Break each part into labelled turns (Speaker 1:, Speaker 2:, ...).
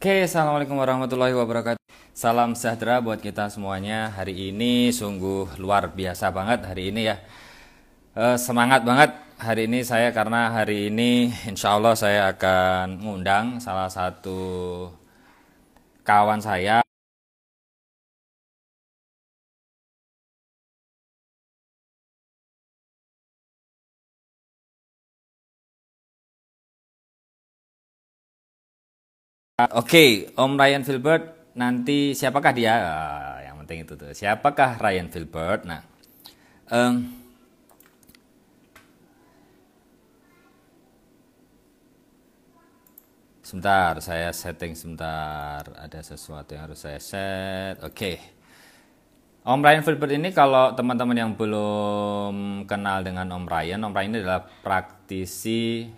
Speaker 1: Oke, Assalamualaikum warahmatullahi wabarakatuh. Salam sejahtera buat kita semuanya. Hari ini sungguh luar biasa banget hari ini ya. Eh, semangat banget hari ini saya karena hari ini insya Allah saya akan ngundang salah satu kawan saya Oke, Om Ryan Filbert, nanti siapakah dia? Ah, yang penting itu tuh. Siapakah Ryan Filbert? Nah, em, sebentar, saya setting sebentar. Ada sesuatu yang harus saya set. Oke. Om Ryan Filbert ini kalau teman-teman yang belum kenal dengan Om Ryan, Om Ryan ini adalah praktisi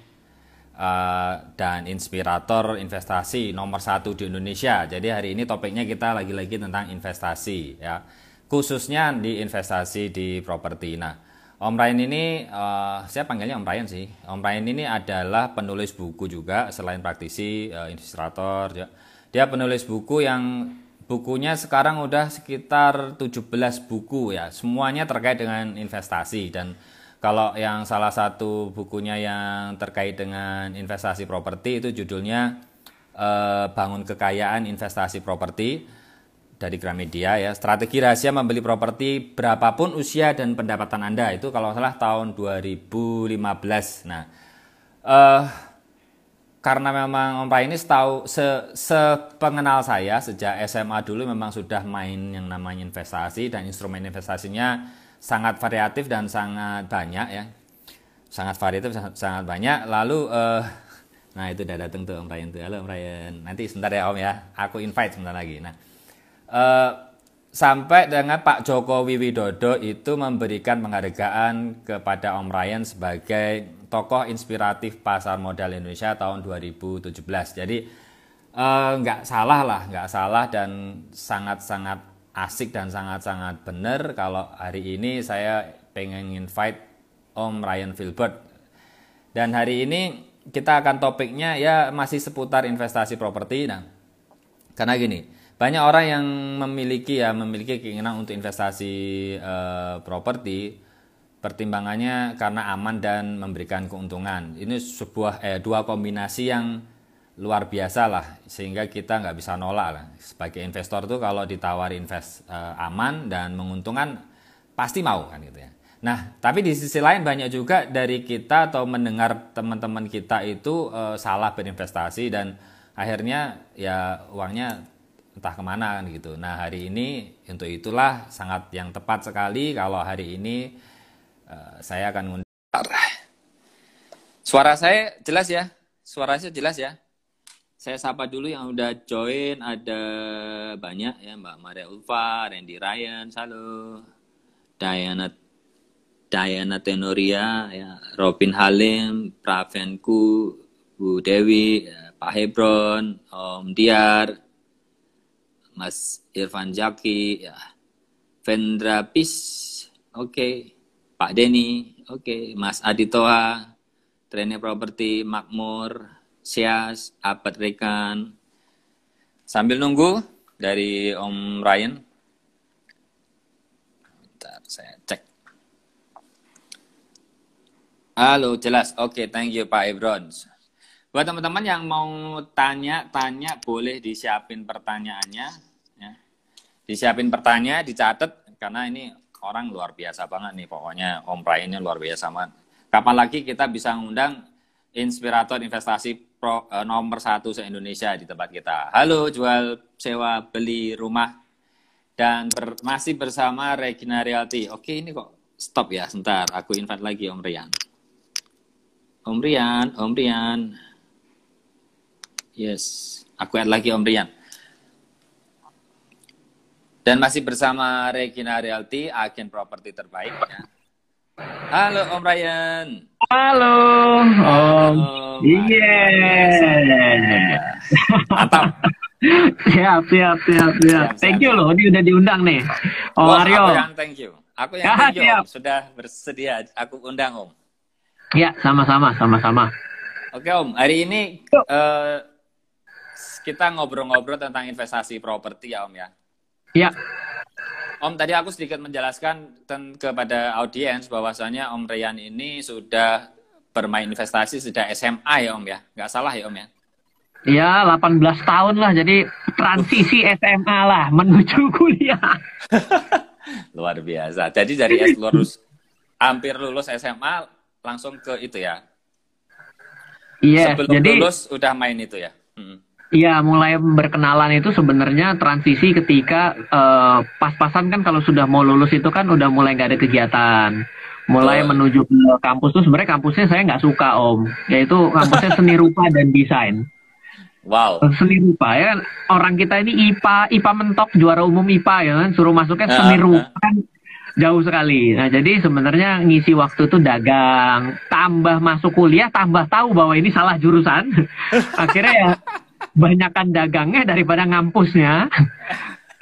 Speaker 1: uh, dan inspirator investasi nomor satu di Indonesia. Jadi hari ini topiknya kita lagi-lagi tentang investasi ya, khususnya di investasi di properti. Nah, Om Ryan ini, uh, saya panggilnya Om Ryan sih. Om Ryan ini adalah penulis buku juga selain praktisi uh, ilustrator. Ya. Dia penulis buku yang bukunya sekarang udah sekitar 17 buku ya. Semuanya terkait dengan investasi dan kalau yang salah satu bukunya yang terkait dengan investasi properti itu judulnya eh, Bangun Kekayaan Investasi Properti dari Gramedia ya. Strategi rahasia membeli properti berapapun usia dan pendapatan Anda itu kalau salah tahun 2015. Nah, eh karena memang Om Pai ini setahu se, sepengenal saya sejak SMA dulu memang sudah main yang namanya investasi dan instrumen investasinya sangat variatif dan sangat banyak ya. Sangat variatif sangat, sangat banyak. Lalu uh, nah itu udah datang tuh Om Ryan tuh. Halo Om Ryan. Nanti sebentar ya Om ya. Aku invite sebentar lagi. Nah uh, sampai dengan Pak Joko Widodo itu memberikan penghargaan kepada Om Ryan sebagai tokoh inspiratif pasar modal Indonesia tahun 2017. Jadi eh, nggak uh, salah lah, nggak salah dan sangat-sangat asik dan sangat-sangat benar kalau hari ini saya pengen invite Om Ryan Filbert. Dan hari ini kita akan topiknya ya masih seputar investasi properti. Nah, karena gini, banyak orang yang memiliki ya memiliki keinginan untuk investasi uh, properti pertimbangannya karena aman dan memberikan keuntungan. Ini sebuah eh, dua kombinasi yang luar biasa lah, sehingga kita nggak bisa nolak lah. Sebagai investor tuh kalau ditawari invest eh, aman dan menguntungkan pasti mau kan gitu ya. Nah, tapi di sisi lain banyak juga dari kita atau mendengar teman-teman kita itu eh, salah berinvestasi dan akhirnya ya uangnya entah ke mana kan gitu. Nah hari ini untuk itulah sangat yang tepat sekali kalau hari ini Eh, saya akan ngundang. Suara saya jelas ya? Suara saya jelas ya? Saya sapa dulu yang udah join, ada banyak ya Mbak Maria Ulfa, Randy Ryan, halo. Diana Diana Tenoria, ya, Robin Halim, Pravenku, Bu Dewi, ya, Pak Hebron, Om Diar, Mas Irfan Jaki, ya, Vendra Pis, oke. Okay. Pak Denny, oke, okay. Mas Aditoa, Trennya Properti, Makmur, Sias, Abad Rekan. Sambil nunggu dari Om Ryan. Bentar, saya cek. Halo, jelas. Oke, okay, thank you Pak Ebron. Buat teman-teman yang mau tanya-tanya, boleh disiapin pertanyaannya. Ya. Disiapin pertanyaan, dicatat, karena ini orang luar biasa banget nih pokoknya Om Prai ini luar biasa banget. Kapan lagi kita bisa ngundang inspirator investasi pro, eh, nomor satu se-Indonesia di tempat kita. Halo, jual, sewa, beli rumah. Dan ber, masih bersama Regina Realty. Oke, ini kok stop ya, sebentar. Aku invite lagi Om Rian. Om Rian, Om Rian. Yes, aku add lagi Om Rian. Dan masih bersama Regina Realty, agen properti terbaik. Ya. Halo Om Ryan.
Speaker 2: Halo Om. Iya.
Speaker 1: Mantap.
Speaker 2: siap, siap, siap, siap. Thank you loh, ini udah diundang nih.
Speaker 1: Om oh, Aryo. Aku yang thank you. Aku yang ya, thank you. Om. Sudah bersedia aku undang Om.
Speaker 2: Ya, sama-sama, sama-sama.
Speaker 1: Oke Om, hari ini uh, kita ngobrol-ngobrol tentang investasi properti ya Om ya.
Speaker 2: Ya,
Speaker 1: Om tadi aku sedikit menjelaskan ten- kepada audiens bahwasanya Om Rian ini sudah bermain investasi sejak SMA ya Om ya. Nggak salah ya Om ya.
Speaker 2: ya 18 tahun lah. Jadi transisi SMA lah menuju kuliah.
Speaker 1: Luar biasa. Jadi dari S lulus hampir lulus SMA langsung ke itu ya.
Speaker 2: Iya,
Speaker 1: Sebelum
Speaker 2: jadi
Speaker 1: lulus udah main itu ya. Mm.
Speaker 2: Iya, mulai berkenalan itu sebenarnya transisi ketika eh, pas-pasan kan kalau sudah mau lulus itu kan udah mulai nggak ada kegiatan. Mulai
Speaker 1: Betul.
Speaker 2: menuju ke kampus tuh sebenarnya kampusnya saya nggak suka om, yaitu kampusnya seni rupa dan desain.
Speaker 1: Wow.
Speaker 2: Seni rupa ya kan orang kita ini IPA, IPA mentok juara umum IPA ya kan suruh masuknya
Speaker 1: Ah,
Speaker 2: seni
Speaker 1: ah.
Speaker 2: rupa kan jauh sekali. Nah jadi sebenarnya ngisi waktu itu dagang, tambah masuk kuliah, tambah tahu bahwa ini salah jurusan. Akhirnya ya banyakkan dagangnya daripada ngampusnya.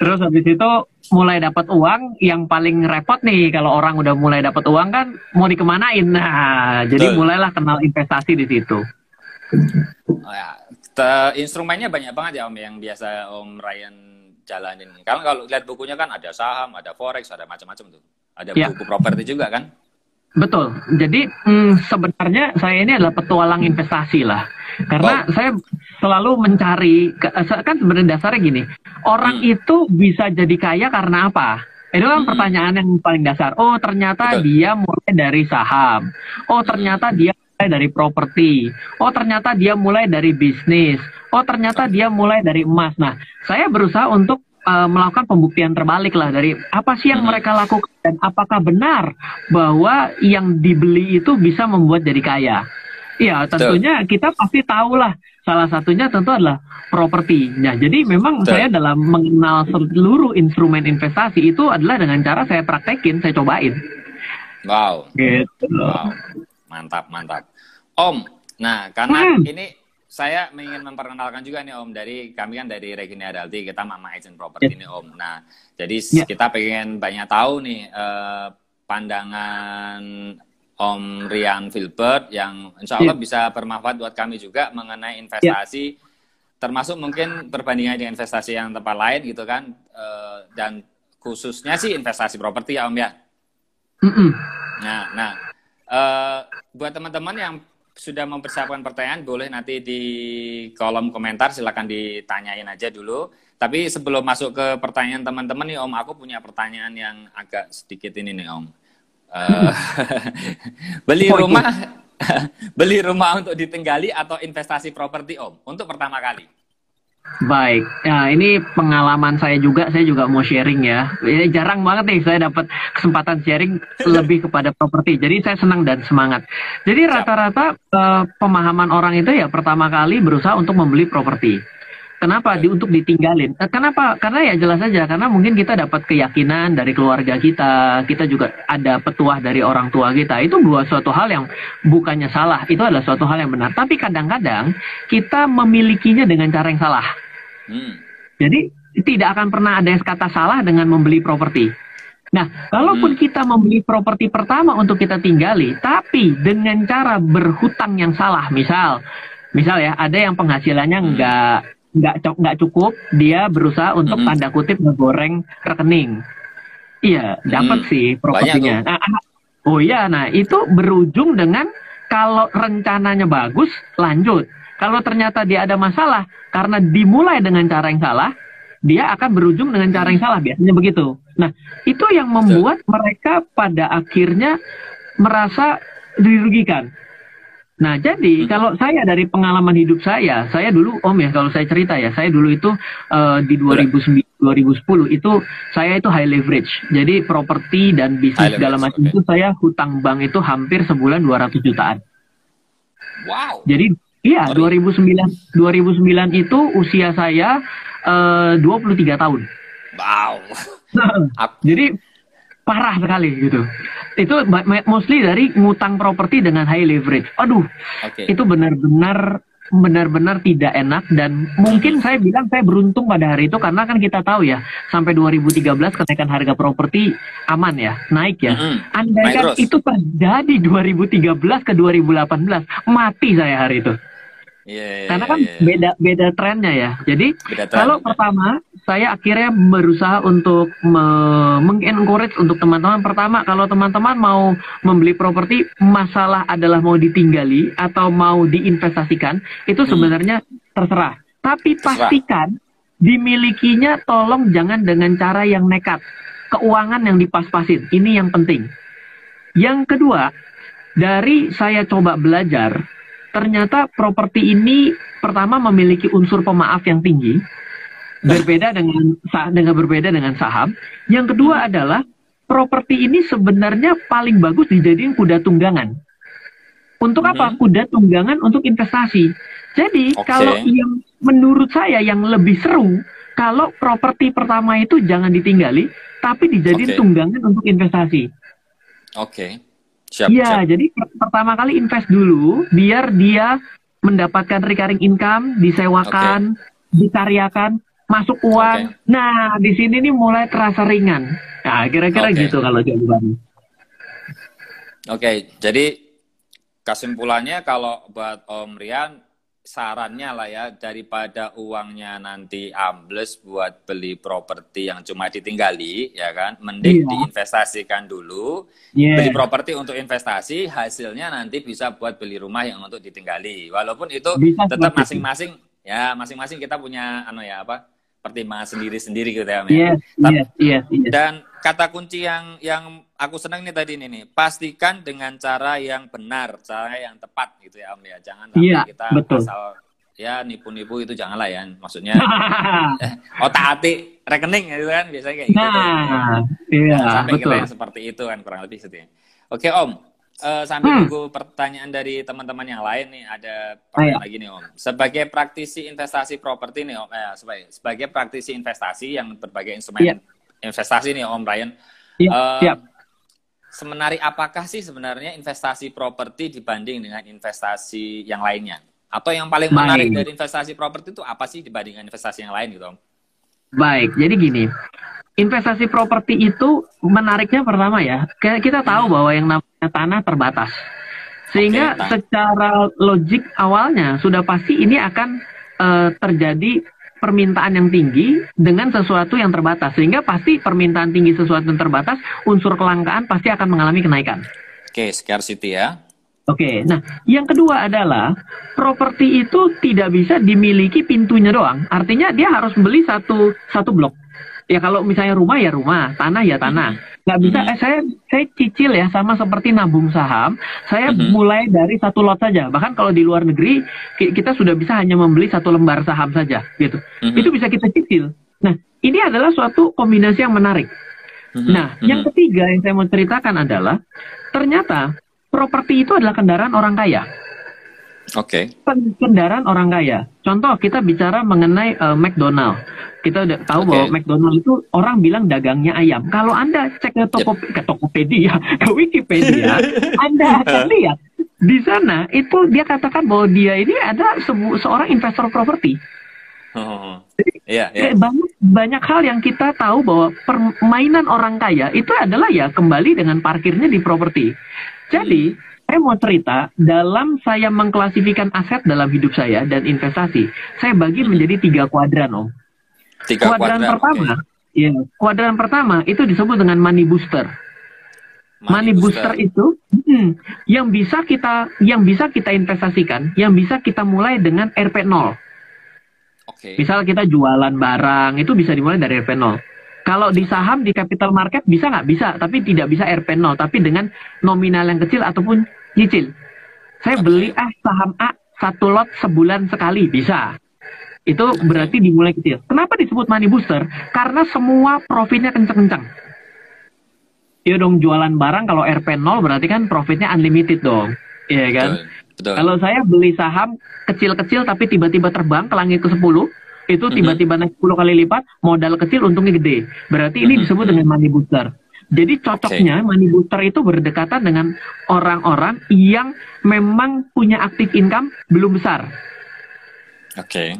Speaker 2: Terus habis itu mulai dapat uang, yang paling repot nih kalau orang udah mulai dapat uang kan mau dikemanain. Nah, jadi
Speaker 1: Betul.
Speaker 2: mulailah kenal investasi di situ.
Speaker 1: Oh, ya. Te- instrumennya banyak banget ya Om yang biasa Om Ryan jalanin. Kalau kalau lihat bukunya kan ada saham, ada forex, ada macam-macam tuh. Ada
Speaker 2: Ya.
Speaker 1: buku properti juga kan?
Speaker 2: Betul. Jadi mm, sebenarnya saya ini adalah petualang investasi lah. Karena saya selalu mencari eh, kan sebenarnya dasarnya gini. Orang
Speaker 1: Hmm.
Speaker 2: itu bisa jadi kaya karena apa? Itu kan
Speaker 1: Hmm.
Speaker 2: pertanyaan yang paling dasar. Oh, ternyata
Speaker 1: Betul.
Speaker 2: dia mulai dari saham. Oh, ternyata dia mulai dari properti. Oh, ternyata dia mulai dari bisnis. Oh, ternyata dia mulai dari emas. Nah, saya berusaha untuk eh, melakukan pembuktian terbalik lah dari apa sih yang
Speaker 1: Hmm.
Speaker 2: mereka lakukan dan apakah benar bahwa yang dibeli itu bisa membuat jadi kaya. Iya, tentunya kita pasti tahu lah. Salah satunya tentu adalah properti. Nah, jadi memang
Speaker 1: Betul.
Speaker 2: saya dalam mengenal seluruh instrumen investasi itu adalah dengan cara saya praktekin, saya cobain.
Speaker 1: Wow.
Speaker 2: Gitu.
Speaker 1: Wow. Mantap, mantap. Om, nah karena
Speaker 2: Hmm.
Speaker 1: ini saya ingin memperkenalkan juga nih Om dari kami kan dari Regini Adalti kita Mama Agent Property nih Om. Nah, jadi
Speaker 2: Ya.
Speaker 1: kita pengen banyak tahu nih eh, pandangan Om Rian Filbert yang insya Allah
Speaker 2: Ya.
Speaker 1: bisa bermanfaat buat kami juga mengenai investasi termasuk mungkin perbandingan dengan investasi yang tempat lain gitu kan Eh, dan khususnya sih investasi properti ya Om ya. Nah, nah, eh, buat teman-teman yang sudah mempersiapkan pertanyaan, boleh nanti di kolom komentar silakan ditanyain aja dulu. Tapi sebelum masuk ke pertanyaan teman-teman nih, Om, aku punya pertanyaan yang agak sedikit ini nih, Om. Eh, beli
Speaker 2: itu.
Speaker 1: rumah, beli rumah untuk ditinggali atau investasi properti, Om, untuk pertama kali.
Speaker 2: Baik, ya ini pengalaman saya juga, saya juga mau sharing ya. Ya, jarang banget nih saya dapat kesempatan sharing lebih kepada properti. Jadi saya senang dan semangat. Jadi rata-rata eh, pemahaman orang itu ya pertama kali berusaha untuk membeli properti. Kenapa? Di, untuk ditinggalin. Eh, Kenapa? Karena ya jelas saja. Karena mungkin kita dapat keyakinan dari keluarga kita. Kita juga ada petuah dari orang tua kita. Itu dua suatu hal yang bukannya salah. Itu adalah suatu hal yang benar. Tapi kadang-kadang kita memilikinya dengan cara yang salah.
Speaker 1: Hmm.
Speaker 2: Jadi tidak akan pernah ada kata salah dengan membeli properti. Nah, kalaupun kita membeli properti pertama untuk kita tinggali, tapi dengan cara berhutang yang salah, misal, misal ya, ada yang penghasilannya
Speaker 1: Hmm.
Speaker 2: nggak nggak cu- nggak cukup, dia berusaha untuk
Speaker 1: Hmm.
Speaker 2: tanda kutip ngegoreng rekening. Iya, dapat
Speaker 1: Hmm.
Speaker 2: sih propertinya. Nah, ah, oh iya, nah itu berujung dengan kalau rencananya bagus, lanjut. Kalau ternyata dia ada masalah karena dimulai dengan cara yang salah, dia akan berujung dengan cara yang salah biasanya begitu. Nah, itu yang membuat mereka pada akhirnya merasa dirugikan. Nah, jadi
Speaker 1: Hmm.
Speaker 2: kalau saya dari pengalaman hidup saya, saya dulu Om ya kalau saya cerita ya, saya dulu itu eh, di 2009 2010 itu saya itu high leverage. Jadi properti dan bisnis segala
Speaker 1: leverage,
Speaker 2: macam
Speaker 1: oke.
Speaker 2: itu saya hutang bank itu hampir sebulan 200 jutaan.
Speaker 1: Wow.
Speaker 2: Jadi iya
Speaker 1: Sorry.
Speaker 2: 2009 2009 itu usia saya eh, 23 tahun.
Speaker 1: Wow.
Speaker 2: Jadi parah sekali gitu. Itu mostly dari ngutang properti dengan high leverage. Aduh,
Speaker 1: Oke.
Speaker 2: itu benar-benar benar-benar tidak enak dan mungkin saya bilang saya beruntung pada hari itu karena kan kita tahu ya sampai 2013 kenaikan harga properti aman ya naik ya
Speaker 1: Mm-mm.
Speaker 2: andai
Speaker 1: Naik
Speaker 2: kan
Speaker 1: terus.
Speaker 2: itu terjadi 2013 ke 2018 mati saya hari itu
Speaker 1: Iya, iya,
Speaker 2: Karena kan
Speaker 1: iya, iya.
Speaker 2: beda beda trennya ya. Jadi
Speaker 1: Beda
Speaker 2: kalau pertama saya akhirnya berusaha untuk me- mengencourage untuk teman-teman. Pertama kalau teman-teman mau membeli properti, masalah adalah mau ditinggali atau mau diinvestasikan, itu
Speaker 1: Hmm.
Speaker 2: sebenarnya terserah. Tapi
Speaker 1: Terserah.
Speaker 2: pastikan dimilikinya tolong jangan dengan cara yang nekat. Keuangan yang dipas-pasin, ini yang penting. Yang kedua, dari saya coba belajar, ternyata properti ini pertama memiliki unsur pemaaf yang tinggi, berbeda dengan dengan berbeda dengan saham. Yang kedua adalah properti ini sebenarnya paling bagus dijadiin kuda tunggangan. Untuk apa?
Speaker 1: Mhm.
Speaker 2: Kuda tunggangan untuk investasi. Jadi
Speaker 1: Oke.
Speaker 2: kalau yang menurut saya yang lebih seru, kalau properti pertama itu jangan ditinggali, tapi dijadiin
Speaker 1: Oke.
Speaker 2: tunggangan untuk investasi.
Speaker 1: Oke. Siap,
Speaker 2: Iya,
Speaker 1: siap.
Speaker 2: jadi per- pertama kali invest dulu, biar dia mendapatkan recurring income, disewakan, dikaryakan, masuk uang.
Speaker 1: Oke.
Speaker 2: Nah, di sini nih mulai terasa ringan. Nah, kira-kira
Speaker 1: Oke.
Speaker 2: gitu kalau jawabannya.
Speaker 1: Oke, jadi kesimpulannya kalau buat Om Rian sarannya lah ya daripada uangnya nanti ambles buat beli properti yang cuma ditinggali ya kan, mending
Speaker 2: Iya.
Speaker 1: diinvestasikan dulu.
Speaker 2: Iya.
Speaker 1: Beli properti untuk investasi, hasilnya nanti bisa buat beli rumah yang untuk ditinggali. Walaupun itu
Speaker 2: Bisa
Speaker 1: tetap masing-masing ya masing-masing kita punya anu ya apa? pertimbangan sendiri-sendiri gitu ya. Tapi-
Speaker 2: iya, iya, iya.
Speaker 1: dan kata kunci yang yang aku senang nih tadi ini nih, pastikan dengan cara yang benar, cara yang tepat gitu ya Om ya. Jangan sampai
Speaker 2: Iya,
Speaker 1: kita
Speaker 2: betul.
Speaker 1: asal ya nipu-nipu itu janganlah ya. Maksudnya eh, otak atik rekening gitu kan biasanya kayak gitu.
Speaker 2: nah, iya,
Speaker 1: Jangan sampai
Speaker 2: betul.
Speaker 1: kita yang seperti itu kan kurang lebih gitu ya. Oke Om, eh, sambil
Speaker 2: Hmm.
Speaker 1: nunggu pertanyaan dari teman-teman yang lain nih ada pertanyaan
Speaker 2: Ayo.
Speaker 1: lagi nih Om. Sebagai praktisi investasi properti nih Om, eh, sebagai, sebagai praktisi investasi yang berbagai instrumen
Speaker 2: Iya.
Speaker 1: investasi nih Om Ryan,
Speaker 2: Iya,
Speaker 1: eh,
Speaker 2: siap.
Speaker 1: Semenarik apakah sih sebenarnya investasi properti dibanding dengan investasi yang lainnya? Atau yang paling menarik
Speaker 2: Baik.
Speaker 1: dari investasi properti itu apa sih dibandingkan investasi yang lain gitu Om?
Speaker 2: Baik, jadi gini, investasi properti itu menariknya pertama ya, kita tahu bahwa yang namanya tanah terbatas. Sehingga
Speaker 1: ta-
Speaker 2: secara logik awalnya sudah pasti ini akan eh, terjadi permintaan yang tinggi dengan sesuatu yang terbatas. Sehingga pasti permintaan tinggi sesuatu yang terbatas, unsur kelangkaan pasti akan mengalami kenaikan.
Speaker 1: Oke, scarcity ya.
Speaker 2: Oke, nah yang kedua adalah properti itu tidak bisa dimiliki pintunya doang. Artinya dia harus beli satu satu blok. Ya kalau misalnya rumah ya rumah, tanah ya tanah. Nggak bisa.
Speaker 1: Mhm.
Speaker 2: Eh, saya saya cicil ya sama seperti nabung saham. Saya
Speaker 1: Mhm.
Speaker 2: mulai dari satu lot saja. Bahkan kalau di luar negeri ki- kita sudah bisa hanya membeli satu lembar saham saja, gitu.
Speaker 1: Mhm.
Speaker 2: Itu bisa kita cicil. Nah ini adalah suatu kombinasi yang menarik.
Speaker 1: Mhm,
Speaker 2: Nah,
Speaker 1: mhm.
Speaker 2: yang ketiga yang saya mau ceritakan adalah ternyata properti itu adalah kendaraan orang kaya.
Speaker 1: Oke.
Speaker 2: Ken- Kendaraan orang kaya. Contoh kita bicara mengenai eh, McDonald. Kita udah tahu
Speaker 1: Oke.
Speaker 2: bahwa McDonald itu orang bilang dagangnya ayam. Kalau Anda cek ke toko ke Tokopedia, ke Wikipedia, Anda akan lihat di sana itu dia katakan bahwa dia ini ada seorang investor properti.
Speaker 1: Oh, Iya, iya.
Speaker 2: Eh, banyak banyak hal yang kita tahu bahwa permainan orang kaya itu adalah ya kembali dengan parkirnya di properti. Jadi saya mau cerita dalam saya mengklasifikan aset dalam hidup saya dan investasi, saya bagi menjadi tiga kuadran om.
Speaker 1: Tiga
Speaker 2: kuadran
Speaker 1: kuadran.
Speaker 2: pertama,
Speaker 1: oke.
Speaker 2: ya kuadran pertama itu disebut dengan money booster. Money, booster. itu hmm, yang bisa kita yang bisa kita investasikan, yang bisa kita mulai dengan RP 0.
Speaker 1: Oke.
Speaker 2: Misal kita jualan barang itu bisa dimulai dari RP 0. Kalau di saham di capital market bisa nggak bisa, tapi tidak bisa RP 0, tapi dengan nominal yang kecil ataupun nyicil. Saya beli ah saham A satu lot sebulan sekali bisa. Itu berarti dimulai kecil. Kenapa disebut money booster? Karena semua profitnya kenceng-kenceng. Iya dong jualan barang kalau RP 0 berarti kan profitnya unlimited dong. Iya kan?
Speaker 1: Betul. Betul.
Speaker 2: Kalau saya beli saham kecil-kecil tapi tiba-tiba terbang ke langit ke-10, itu
Speaker 1: Mhm.
Speaker 2: tiba-tiba naik 10 kali lipat, modal kecil untungnya gede. Berarti ini
Speaker 1: Mhm.
Speaker 2: disebut dengan money booster. Jadi cocoknya money booster itu berdekatan dengan orang-orang yang memang punya aktif income belum besar.
Speaker 1: Oke.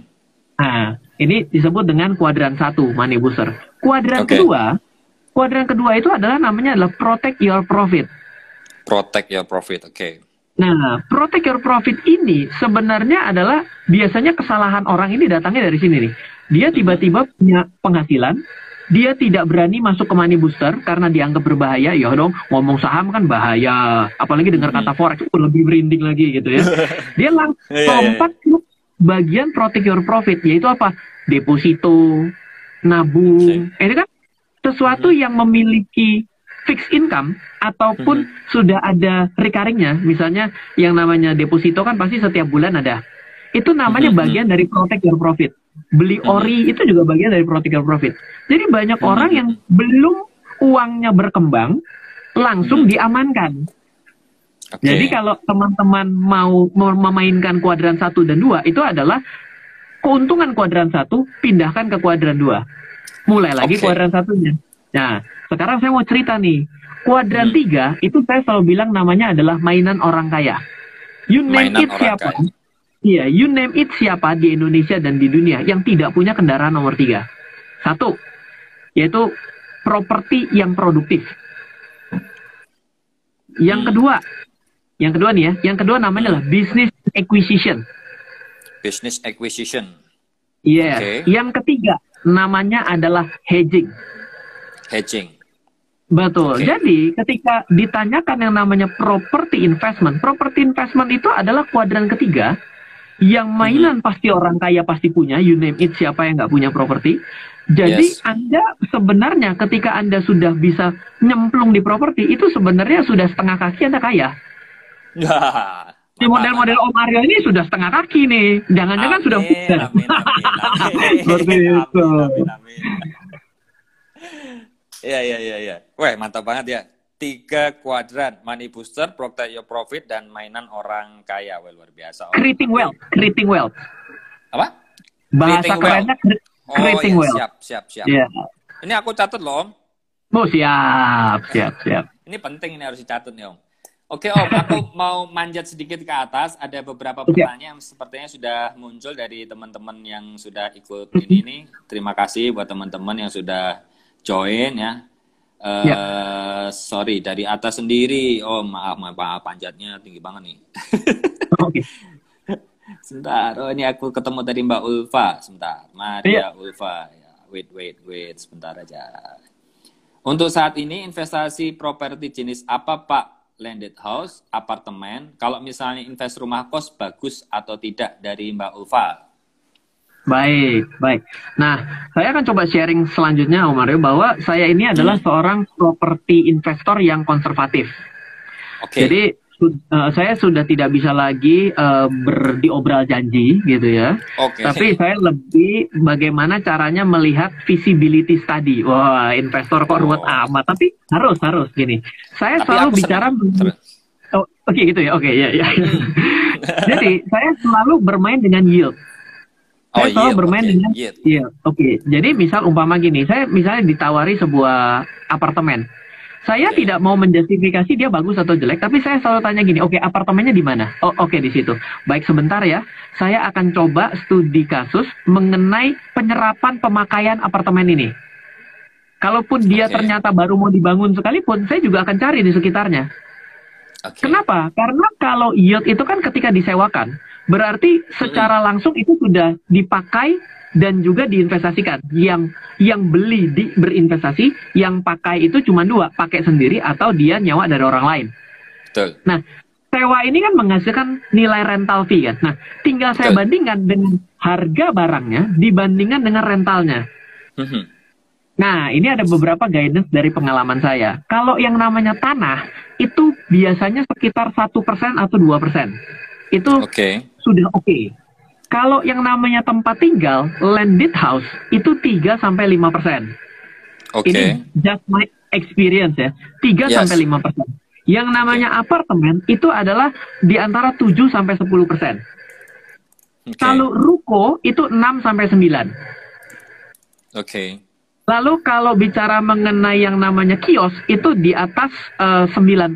Speaker 2: Nah, ini disebut dengan kuadran satu money booster. Kuadran
Speaker 1: Oke.
Speaker 2: kedua, kuadran kedua itu adalah namanya adalah protect your profit.
Speaker 1: Protect your profit. Oke.
Speaker 2: Nah, protect your profit ini sebenarnya adalah biasanya kesalahan orang ini datangnya dari sini nih. Dia tiba-tiba punya penghasilan, dia tidak berani masuk ke money booster karena dianggap berbahaya. Ya dong, ngomong saham kan bahaya. Apalagi dengar kata forex itu lebih merinding lagi gitu ya. Dia langsung
Speaker 1: Iya, iya, iya.
Speaker 2: lompat ke bagian protect your profit yaitu apa? Deposito, nabung. Ini kan sesuatu yang memiliki fixed income ataupun sudah ada recurringnya. Misalnya yang namanya deposito kan pasti setiap bulan ada. Itu namanya
Speaker 1: Mhm.
Speaker 2: bagian dari protect your profit. Beli ori itu juga bagian dari your profit. Jadi banyak orang yang belum uangnya berkembang langsung diamankan.
Speaker 1: Oke.
Speaker 2: Jadi kalau teman-teman mau memainkan kuadran 1 dan 2 itu adalah keuntungan kuadran 1 pindahkan ke kuadran 2. Mulai lagi
Speaker 1: Oke.
Speaker 2: kuadran satunya. Nah, sekarang saya mau cerita nih. Kuadran
Speaker 1: Hmm.
Speaker 2: 3 itu saya selalu bilang namanya adalah mainan orang kaya. You name
Speaker 1: Mainan
Speaker 2: it
Speaker 1: orang
Speaker 2: siapa?
Speaker 1: kaya.
Speaker 2: Iya, you name it siapa di Indonesia dan di dunia yang tidak punya kendaraan nomor 3. Satu, yaitu properti yang produktif. Yang kedua, yang kedua nih ya, yang kedua namanya adalah business acquisition.
Speaker 1: Business acquisition,
Speaker 2: Iya.
Speaker 1: Oke.
Speaker 2: Yang ketiga namanya adalah hedging.
Speaker 1: hedging.
Speaker 2: Betul.
Speaker 1: Oke.
Speaker 2: Jadi ketika ditanyakan yang namanya property investment, property investment itu adalah kuadran ketiga yang mainan pasti orang kaya pasti punya, you name it siapa yang nggak punya properti. Jadi
Speaker 1: Yes.
Speaker 2: Anda sebenarnya ketika Anda sudah bisa nyemplung di properti itu sebenarnya sudah setengah kaki Anda kaya. Si model-model Om Aryo ini sudah setengah kaki nih. Jangan-jangan sudah
Speaker 1: Amin, amin, amin, amin.
Speaker 2: Seperti
Speaker 1: Amin,
Speaker 2: itu.
Speaker 1: amin, amin. Iya, iya, iya, iya. Wah, mantap banget ya. Tiga kuadran, money booster, protect your profit, dan mainan orang kaya. Wah, luar biasa. Oh,
Speaker 2: Creating wealth, creating wealth.
Speaker 1: Apa?
Speaker 2: Bahasa
Speaker 1: Creating
Speaker 2: kerennya cre-
Speaker 1: Oh,
Speaker 2: creating wealth.
Speaker 1: siap, siap, siap.
Speaker 2: Iya.
Speaker 1: Ini aku catat loh, Om.
Speaker 2: Oh siap, siap, siap.
Speaker 1: Ini penting, ini harus dicatat nih, Om. Oke, Om, aku mau manjat sedikit ke atas. Ada beberapa pertanyaan yang sepertinya sudah muncul dari teman-teman yang sudah ikut ini nih. Terima kasih buat teman-teman yang sudah join ya. Eh,
Speaker 2: Ya.
Speaker 1: Sorry, dari atas sendiri. Oh, maaf, maaf, maaf, panjatnya tinggi banget nih.
Speaker 2: Oke.
Speaker 1: Sebentar, oh ini aku ketemu tadi Mbak Ulfa. Sebentar, Maria
Speaker 2: Iya.
Speaker 1: Ulfa. Ya, wait, wait, wait, sebentar aja. Untuk saat ini investasi properti jenis apa Pak? Landed house, apartemen. Kalau misalnya invest rumah kos bagus atau tidak dari Mbak Ulfa?
Speaker 2: Baik, baik. Nah, saya akan coba sharing selanjutnya, Om Mario, bahwa saya ini adalah seorang properti investor yang konservatif.
Speaker 1: Oke.
Speaker 2: Jadi eh, saya sudah tidak bisa lagi eh, berdiobral janji, gitu ya.
Speaker 1: Oke.
Speaker 2: Tapi saya lebih bagaimana caranya melihat visibility study. Wah, investor kok ruwet
Speaker 1: Oh.
Speaker 2: amat. Tapi harus, harus gini. Saya
Speaker 1: Tapi
Speaker 2: selalu bicara
Speaker 1: senang.
Speaker 2: Oh, oke gitu ya. Oke, ya, ya. Jadi saya selalu bermain dengan yield.
Speaker 1: Oh,
Speaker 2: Saya selalu
Speaker 1: yield,
Speaker 2: bermain
Speaker 1: oke,
Speaker 2: dengan
Speaker 1: yield.
Speaker 2: Iya, oke. Jadi misal umpama gini, saya misalnya ditawari sebuah apartemen. Saya
Speaker 1: Oke.
Speaker 2: tidak mau menjustifikasi dia bagus atau jelek, tapi saya selalu tanya gini, oke apartemennya di mana? Oh, oke di situ. Baik sebentar ya, saya akan coba studi kasus mengenai penyerapan pemakaian apartemen ini. Kalaupun dia
Speaker 1: Oke.
Speaker 2: ternyata baru mau dibangun sekalipun, saya juga akan cari di sekitarnya.
Speaker 1: Oke.
Speaker 2: Kenapa? Karena kalau yield itu kan ketika disewakan, berarti secara langsung itu sudah dipakai dan juga diinvestasikan. Yang yang beli di berinvestasi, yang pakai itu cuma dua, pakai sendiri atau dia nyewa dari orang lain.
Speaker 1: Betul.
Speaker 2: Nah, sewa ini kan menghasilkan nilai rental fee kan. Nah, tinggal saya
Speaker 1: Betul.
Speaker 2: bandingkan dengan harga barangnya dibandingkan dengan rentalnya.
Speaker 1: Mhm.
Speaker 2: Nah, ini ada beberapa guidance dari pengalaman saya. Kalau yang namanya tanah, itu biasanya sekitar satu persen atau dua persen. Itu
Speaker 1: Oke.
Speaker 2: Sudah oke. Kalau yang namanya tempat tinggal, landed house, itu 3 sampai 5 persen.
Speaker 1: Oke.
Speaker 2: Ini just my experience ya, 3
Speaker 1: Yes.
Speaker 2: sampai 5 persen. Yang namanya apartemen itu adalah di antara 7 sampai 10 persen.
Speaker 1: Oke.
Speaker 2: Kalau ruko itu 6 sampai 9.
Speaker 1: Oke.
Speaker 2: Lalu kalau bicara mengenai yang namanya kios itu di atas eh, 9%.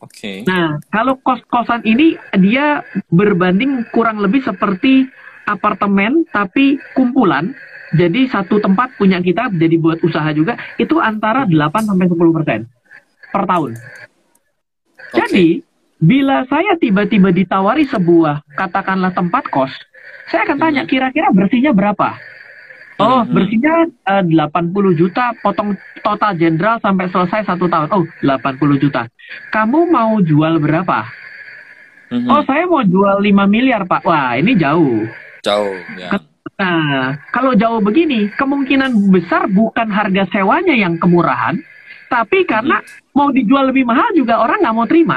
Speaker 1: Oke.
Speaker 2: Nah, kalau kos-kosan ini dia berbanding kurang lebih seperti apartemen tapi kumpulan. Jadi satu tempat punya kita jadi buat usaha juga itu antara 8 sampai 10% per tahun.
Speaker 1: Oke.
Speaker 2: Jadi bila saya tiba-tiba ditawari sebuah katakanlah tempat kos, saya akan tanya kira-kira bersihnya berapa? Oh,
Speaker 1: Hmm.
Speaker 2: bersihnya eh, 80 juta, potong total jenderal sampai selesai satu tahun. Oh, 80 juta. Kamu mau jual berapa?
Speaker 1: Mhm.
Speaker 2: Oh, saya mau jual 5 miliar, Pak. Wah, ini jauh.
Speaker 1: Jauh, ya.
Speaker 2: Nah, kalau jauh begini, kemungkinan besar bukan harga sewanya yang kemurahan, tapi karena mau dijual lebih mahal juga orang nggak mau terima.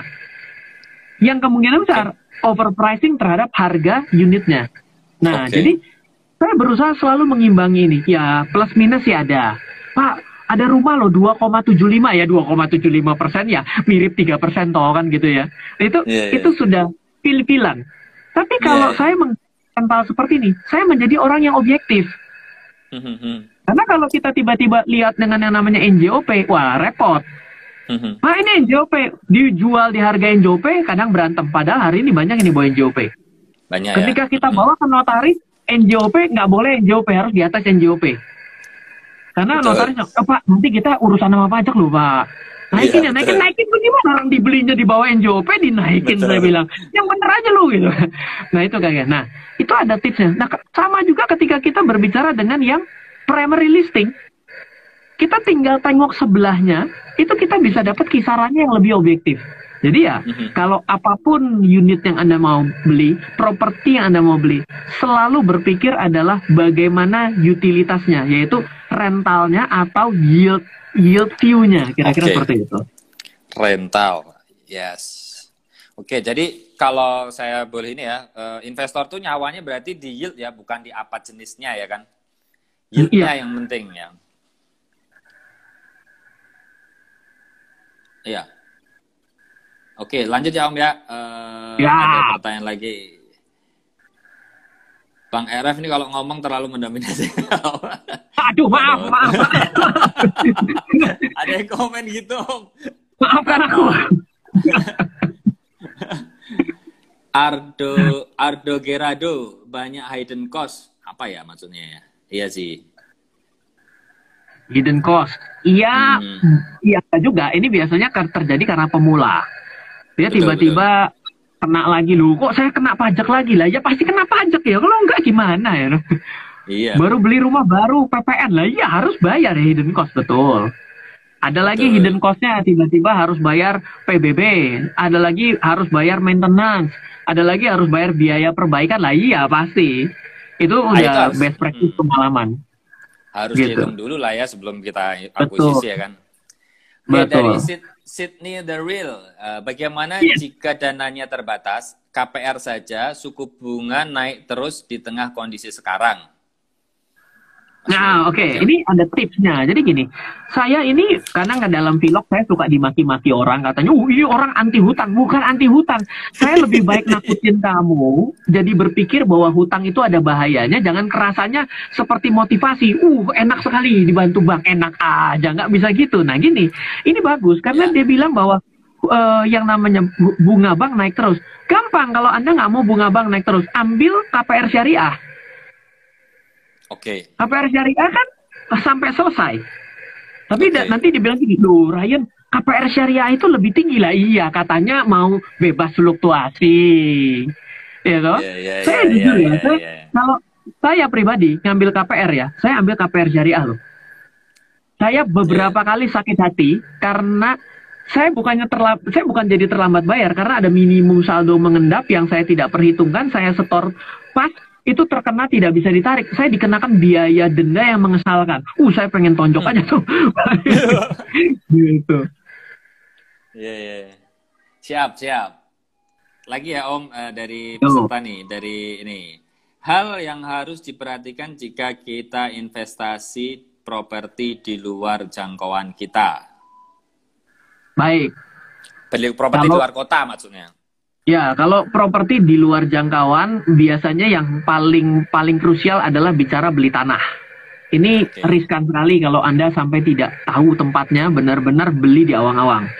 Speaker 2: Yang kemungkinan besar overpricing terhadap harga unitnya. Nah,
Speaker 1: Oke.
Speaker 2: jadi saya berusaha selalu mengimbangi ini. Ya, plus minus sih ada. Pak, ada rumah loh 2,75 ya, 2,75 persen ya, mirip 3 persen toh kan gitu ya. Itu
Speaker 1: Iya, iya.
Speaker 2: itu sudah pil-pilan. Tapi kalau
Speaker 1: iya.
Speaker 2: saya mengental seperti ini, saya menjadi orang yang objektif.
Speaker 1: Mhm.
Speaker 2: Karena kalau kita tiba-tiba lihat dengan yang namanya NJOP, wah repot.
Speaker 1: Mhm.
Speaker 2: Nah ini NJOP, dijual di harga NJOP, kadang berantem. Padahal hari ini banyak yang dibawa NJOP.
Speaker 1: Banyak
Speaker 2: Ketika
Speaker 1: ya.
Speaker 2: kita bawa ke notaris, NJOP nggak boleh NJOP, harus di atas NJOP. Karena
Speaker 1: Betul.
Speaker 2: notaris, oh, Pak, nanti kita urusan sama pajak loh, Pak. Naikin
Speaker 1: Iya,
Speaker 2: ya, naikin,
Speaker 1: betul.
Speaker 2: naikin bagaimana orang dibelinya di bawah NJOP, dinaikin
Speaker 1: Betul.
Speaker 2: saya bilang. Yang bener aja lu gitu. Nah itu kayak, nah itu ada tipsnya. Nah sama juga ketika kita berbicara dengan yang primary listing. Kita tinggal tengok sebelahnya, itu kita bisa dapat kisarannya yang lebih objektif. Jadi ya,
Speaker 1: Mhm.
Speaker 2: kalau apa pun unit yang Anda mau beli, properti yang Anda mau beli, selalu berpikir adalah bagaimana utilitasnya, yaitu rentalnya atau yield yield view-nya, kira-kira
Speaker 1: Oke.
Speaker 2: seperti itu.
Speaker 1: rental. Yes. Oke, jadi kalau saya boleh ini ya, eh, investor tuh nyawanya berarti di yield ya, bukan di apa jenisnya ya kan? Yieldnya
Speaker 2: Iya.
Speaker 1: yang penting ya. Iya. Oke, lanjut ya Om ya. Eh,
Speaker 2: Ya.
Speaker 1: Ada pertanyaan lagi. Bang RF ini kalau ngomong terlalu mendominasi.
Speaker 2: Aduh, maaf, maaf,
Speaker 1: ada yang komen gitu Om.
Speaker 2: maafkan aku.
Speaker 1: Ardo Ardo Gerado banyak hidden cost apa ya maksudnya ya? Iya sih.
Speaker 2: Hidden cost. Iya,
Speaker 1: Hmm.
Speaker 2: iya juga. Ini biasanya terjadi karena pemula. Dia
Speaker 1: Betul,
Speaker 2: tiba-tiba kena lagi lu. Kok saya kena pajak lagi lah? Ya pasti kena pajak ya. Kalau enggak gimana ya?
Speaker 1: Iya.
Speaker 2: Baru beli rumah baru PPN lah, iya harus bayar ya hidden cost betul. Ada lagi
Speaker 1: Betul.
Speaker 2: hidden costnya tiba-tiba harus bayar PBB, ada lagi harus bayar maintenance, ada lagi harus bayar biaya perbaikan lah, iya pasti. Itu
Speaker 1: Ah, itu
Speaker 2: udah
Speaker 1: harus.
Speaker 2: best practice
Speaker 1: Hmm.
Speaker 2: pengalaman.
Speaker 1: Harus
Speaker 2: Gitu.
Speaker 1: dihitung dulu lah ya sebelum kita
Speaker 2: Betul.
Speaker 1: akuisisi ya kan.
Speaker 2: Betul.
Speaker 1: dari Sydney the Real, eh, bagaimana
Speaker 2: Iya.
Speaker 1: jika dananya terbatas, KPR saja suku bunga naik terus di tengah kondisi sekarang?
Speaker 2: Nah, oke, ini ada tipsnya. Jadi gini, saya ini kadang ke dalam vlog saya suka dimaki-maki orang katanya, "Uh, ini orang anti hutang." Bukan anti hutang. Saya lebih baik nakutin kamu, jadi berpikir bahwa hutang itu ada bahayanya, jangan kerasanya seperti motivasi. Uh, enak sekali dibantu bank, enak aja, nggak bisa gitu. Nah, gini, ini bagus karena
Speaker 1: Ya.
Speaker 2: dia bilang bahwa eh, yang namanya bu- bunga bank naik terus. Gampang kalau Anda nggak mau bunga bank naik terus, ambil KPR syariah.
Speaker 1: Oke.
Speaker 2: KPR syariah kan sampai selesai. Tapi
Speaker 1: Oke.
Speaker 2: nanti dibilang gini, loh Ryan, KPR syariah itu lebih tinggi lah. Iya, katanya mau bebas fluktuasi. Ya toh?
Speaker 1: Iya, iya,
Speaker 2: saya
Speaker 1: iya,
Speaker 2: jujur
Speaker 1: iya,
Speaker 2: ya,
Speaker 1: iya,
Speaker 2: saya,
Speaker 1: iya.
Speaker 2: kalau saya pribadi ngambil KPR ya, saya ambil KPR syariah loh. Saya beberapa
Speaker 1: Iya.
Speaker 2: kali sakit hati karena saya bukannya terlambat, saya bukan jadi terlambat bayar karena ada minimum saldo mengendap yang saya tidak perhitungkan, saya setor pas itu terkena tidak bisa ditarik. Saya dikenakan biaya denda yang mengesalkan. Uh, saya pengen tonjok aja tuh. gitu.
Speaker 1: Iya, iya. iya. Siap, siap. Lagi ya Om eh, dari peserta nih, dari ini. Hal yang harus diperhatikan jika kita investasi properti di luar jangkauan kita.
Speaker 2: Baik.
Speaker 1: Beli properti di luar kota maksudnya.
Speaker 2: Ya, kalau properti di luar jangkauan biasanya yang paling paling krusial adalah bicara beli tanah. Ini
Speaker 1: Oke.
Speaker 2: riskan sekali kalau Anda sampai tidak tahu tempatnya, benar-benar beli di awang-awang.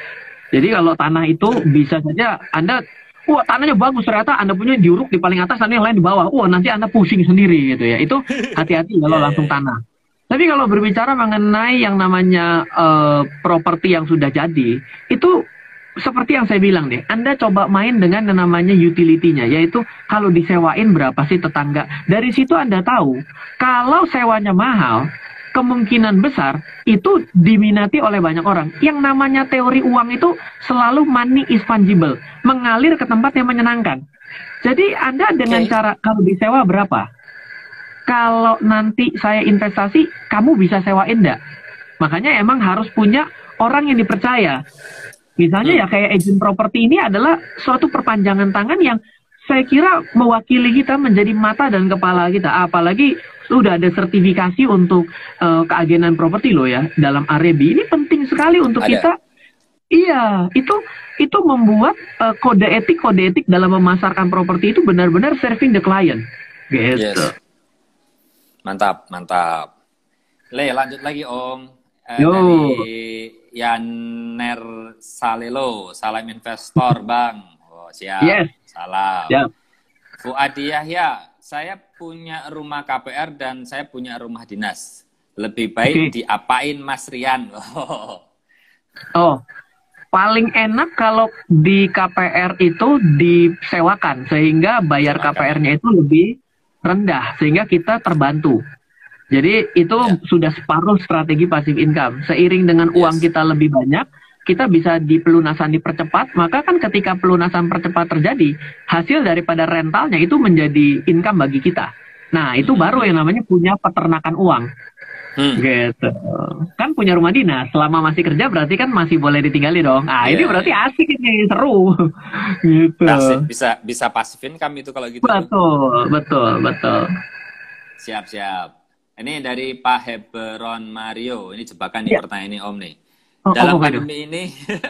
Speaker 2: Jadi kalau tanah itu bisa saja Anda Wah tanahnya bagus ternyata Anda punya diuruk di paling atas, tanah yang lain di bawah. Wah nanti Anda pusing sendiri gitu ya. Itu hati-hati kalau
Speaker 1: Iya,
Speaker 2: langsung
Speaker 1: iya.
Speaker 2: tanah. Tapi kalau berbicara mengenai yang namanya eh, properti yang sudah jadi, itu seperti yang saya bilang deh, Anda coba main dengan yang namanya utility-nya, yaitu kalau disewain berapa sih tetangga. Dari situ Anda tahu, kalau sewanya mahal, kemungkinan besar itu diminati oleh banyak orang. Yang namanya teori uang itu selalu money is fungible, mengalir ke tempat yang menyenangkan. Jadi Anda dengan okay. cara kalau disewa berapa? Kalau nanti saya investasi, kamu bisa sewain enggak? Makanya emang harus punya orang yang dipercaya. Misalnya ya kayak agent properti ini adalah suatu perpanjangan tangan yang saya kira mewakili kita menjadi mata dan kepala kita. Apalagi sudah ada sertifikasi untuk uh, keagenan properti loh ya dalam Arebi. Ini penting sekali untuk ada. kita. Iya, itu itu membuat uh, kode etik kode etik dalam memasarkan properti itu benar-benar serving the client. Gitu. Yes.
Speaker 1: Mantap, mantap. Le, lanjut lagi Om. Uh, Yo. Dari Yaner Salelo, salam investor Bang. Oh, siap. Yes. Salam. Siap. Fuadi Yahya, saya punya rumah KPR dan saya punya rumah dinas. Lebih baik okay. diapain Mas Rian?
Speaker 2: Oh. oh, paling enak kalau di KPR itu disewakan sehingga bayar KPR-nya itu lebih rendah sehingga kita terbantu. Jadi itu ya. sudah separuh strategi passive income. Seiring dengan yes. uang kita lebih banyak, kita bisa di pelunasan dipercepat, maka kan ketika pelunasan percepat terjadi, hasil daripada rentalnya itu menjadi income bagi kita. Nah, itu hmm. baru yang namanya punya peternakan uang. Hmm. Gitu. Kan punya rumah dinas, selama masih kerja berarti kan masih boleh ditinggali dong. Ah, yeah. ini berarti asik ini, seru.
Speaker 1: gitu. Bisa bisa passive income itu kalau gitu.
Speaker 2: Betul, betul, betul.
Speaker 1: Siap, siap. Ini dari Pak Hebron Mario. Ini jebakan nih ya. pertanyaan ini Om nih. Oh, dalam oh, pandemi ini,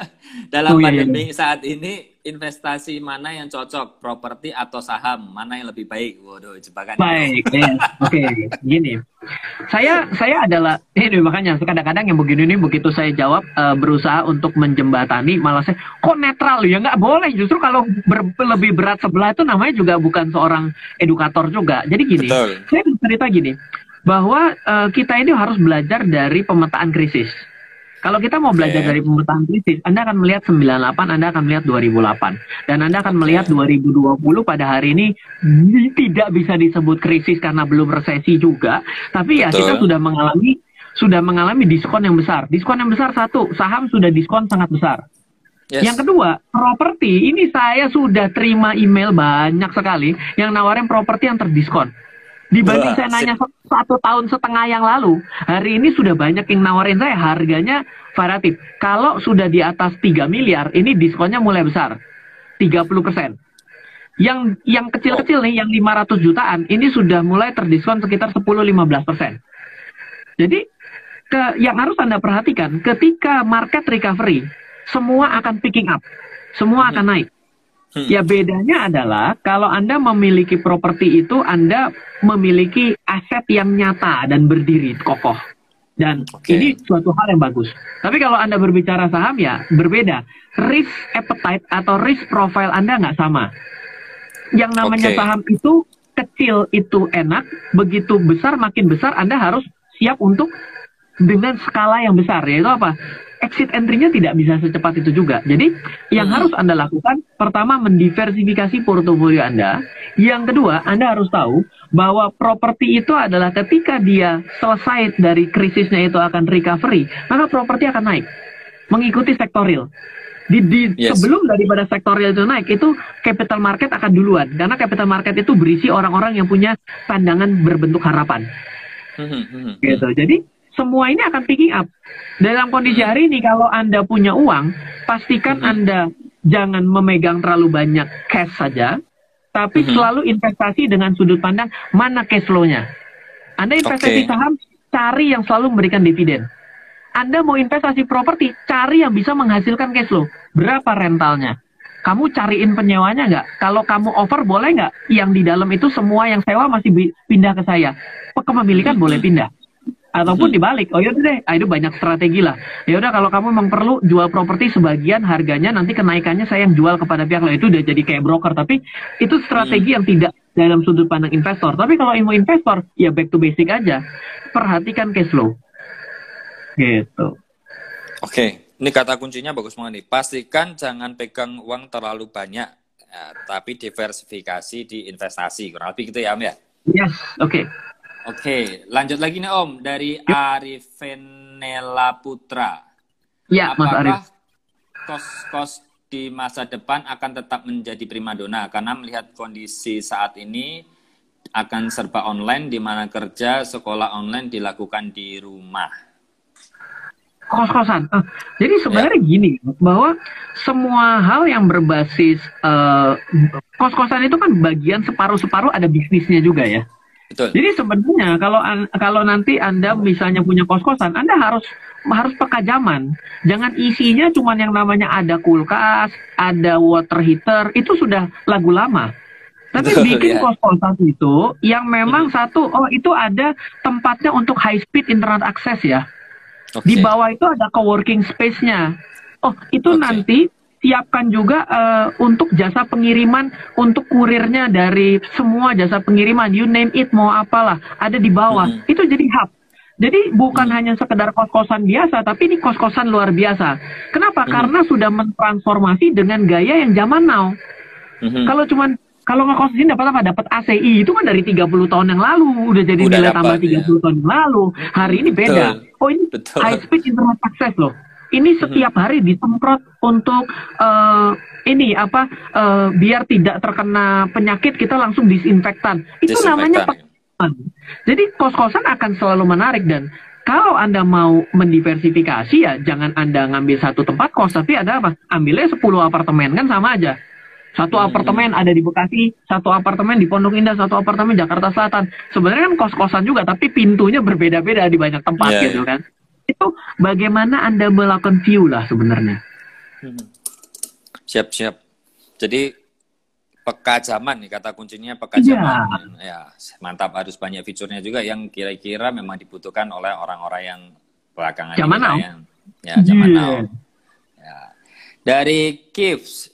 Speaker 1: dalam oh, iya, pandemi iya. saat ini investasi mana yang cocok, properti atau saham, mana yang lebih baik? Waduh, jebakan.
Speaker 2: Baik, yes. oke, okay. gini. Saya saya adalah ini makanya kadang-kadang yang begini ini begitu saya jawab uh, berusaha untuk menjembatani malah saya kok netral ya nggak boleh justru kalau ber, lebih berat sebelah itu namanya juga bukan seorang edukator juga. Jadi gini, Betul. saya cerita gini bahwa uh, kita ini harus belajar dari pemetaan krisis. Kalau kita mau belajar okay. dari pemetaan krisis, Anda akan melihat 98, Anda akan melihat 2008. Dan Anda akan melihat 2020 pada hari ini tidak bisa disebut krisis karena belum resesi juga. Tapi ya Betul. kita sudah mengalami sudah mengalami diskon yang besar. Diskon yang besar satu, saham sudah diskon sangat besar. Yes. Yang kedua, properti. Ini saya sudah terima email banyak sekali yang nawarin properti yang terdiskon. Dibanding Wah, saya nanya satu tahun setengah yang lalu, hari ini sudah banyak yang nawarin saya harganya variatif. Kalau sudah di atas 3 miliar, ini diskonnya mulai besar. 30 persen. Yang yang kecil-kecil nih, yang 500 jutaan, ini sudah mulai terdiskon sekitar 10-15 persen. Jadi, ke, yang harus Anda perhatikan, ketika market recovery, semua akan picking up. Semua akan naik. Hmm. Ya bedanya adalah kalau Anda memiliki properti itu Anda memiliki aset yang nyata dan berdiri kokoh. Dan okay. ini suatu hal yang bagus. Tapi kalau Anda berbicara saham ya berbeda. Risk appetite atau risk profile Anda nggak sama. Yang namanya okay. saham itu kecil itu enak, begitu besar makin besar Anda harus siap untuk dengan skala yang besar yaitu apa? Exit entry-nya tidak bisa secepat itu juga. Jadi yang hmm. harus Anda lakukan pertama mendiversifikasi portofolio Anda. Yang kedua, Anda harus tahu bahwa properti itu adalah ketika dia selesai dari krisisnya itu akan recovery, maka properti akan naik mengikuti sektor real. Di, di yes. sebelum daripada sektor real itu naik itu capital market akan duluan karena capital market itu berisi orang-orang yang punya pandangan berbentuk harapan. Hmm, gitu. Jadi semua ini akan picking up. Dalam kondisi hari ini kalau Anda punya uang, pastikan. Anda jangan memegang terlalu banyak cash saja, tapi mm -hmm. selalu investasi dengan sudut pandang mana cash flow-nya. Anda investasi okay. saham, cari yang selalu memberikan dividen. Anda mau investasi properti, cari yang bisa menghasilkan cash flow. Berapa rentalnya? Kamu cariin penyewanya nggak? Kalau kamu over boleh nggak? Yang di dalam itu semua yang sewa masih pindah ke saya. Kepemilikan boleh pindah ataupun hmm. dibalik oh yaudah deh ah, itu banyak strategi lah ya udah kalau kamu memang perlu jual properti sebagian harganya nanti kenaikannya saya yang jual kepada pihak lain itu udah jadi kayak broker tapi itu strategi hmm. yang tidak dalam sudut pandang investor tapi kalau ilmu investor ya back to basic aja perhatikan cash flow gitu
Speaker 1: oke okay. Ini kata kuncinya bagus banget nih. Pastikan jangan pegang uang terlalu banyak, ya, tapi diversifikasi di investasi. Kurang lebih gitu ya, Om ya?
Speaker 2: Yes, oke. Okay.
Speaker 1: Oke, okay. lanjut lagi nih Om dari Arifenela Putra.
Speaker 2: Ya, Mas Arif.
Speaker 1: Kos-kos di masa depan akan tetap menjadi primadona karena melihat kondisi saat ini akan serba online di mana kerja sekolah online dilakukan di rumah
Speaker 2: kos-kosan. Uh, jadi sebenarnya ya. gini bahwa semua hal yang berbasis uh, kos-kosan itu kan bagian separuh-separuh ada bisnisnya juga ya. Betul. Jadi sebenarnya kalau kalau nanti anda misalnya punya kos-kosan, anda harus harus peka zaman. Jangan isinya cuma yang namanya ada kulkas, ada water heater, itu sudah lagu lama. Tapi Betul, bikin ya. kos-kosan itu yang memang hmm. satu, oh itu ada tempatnya untuk high speed internet access ya. Okay. Di bawah itu ada co-working space-nya. Oh, itu okay. nanti siapkan juga uh, untuk jasa pengiriman untuk kurirnya dari semua jasa pengiriman you name it mau apalah ada di bawah mm -hmm. itu jadi hub jadi bukan hmm. hanya sekedar kos-kosan biasa, tapi ini kos-kosan luar biasa. Kenapa? Hmm. Karena sudah mentransformasi dengan gaya yang zaman now. Hmm. Kalau cuman kalau ngekos di sini dapat apa? Dapat ACI itu kan dari 30 tahun yang lalu udah jadi udah nilai dapat, tambah 30 ya. tahun yang lalu. Hari ini beda. Betul. Oh ini Betul. high speed internet access loh. Ini setiap hari disemprot untuk uh, ini apa uh, biar tidak terkena penyakit kita langsung disinfektan. Itu disinfektan. namanya pengalaman. Jadi kos-kosan akan selalu menarik dan kalau Anda mau mendiversifikasi ya jangan Anda ngambil satu tempat kos tapi ada apa? Ambilnya 10 apartemen kan sama aja. Satu hmm. apartemen ada di Bekasi, satu apartemen di Pondok Indah, satu apartemen Jakarta Selatan. Sebenarnya kan kos-kosan juga, tapi pintunya berbeda-beda di banyak tempat yeah, gitu yeah. Itu bagaimana Anda melakukan view lah sebenarnya.
Speaker 1: Hmm. Siap, siap. Jadi peka zaman nih kata kuncinya peka yeah. zaman. Ya, mantap harus banyak fiturnya juga yang kira-kira memang dibutuhkan oleh orang-orang yang belakangan
Speaker 2: zaman now.
Speaker 1: Yang, ya, zaman yeah. now. Ya. Dari Kifs,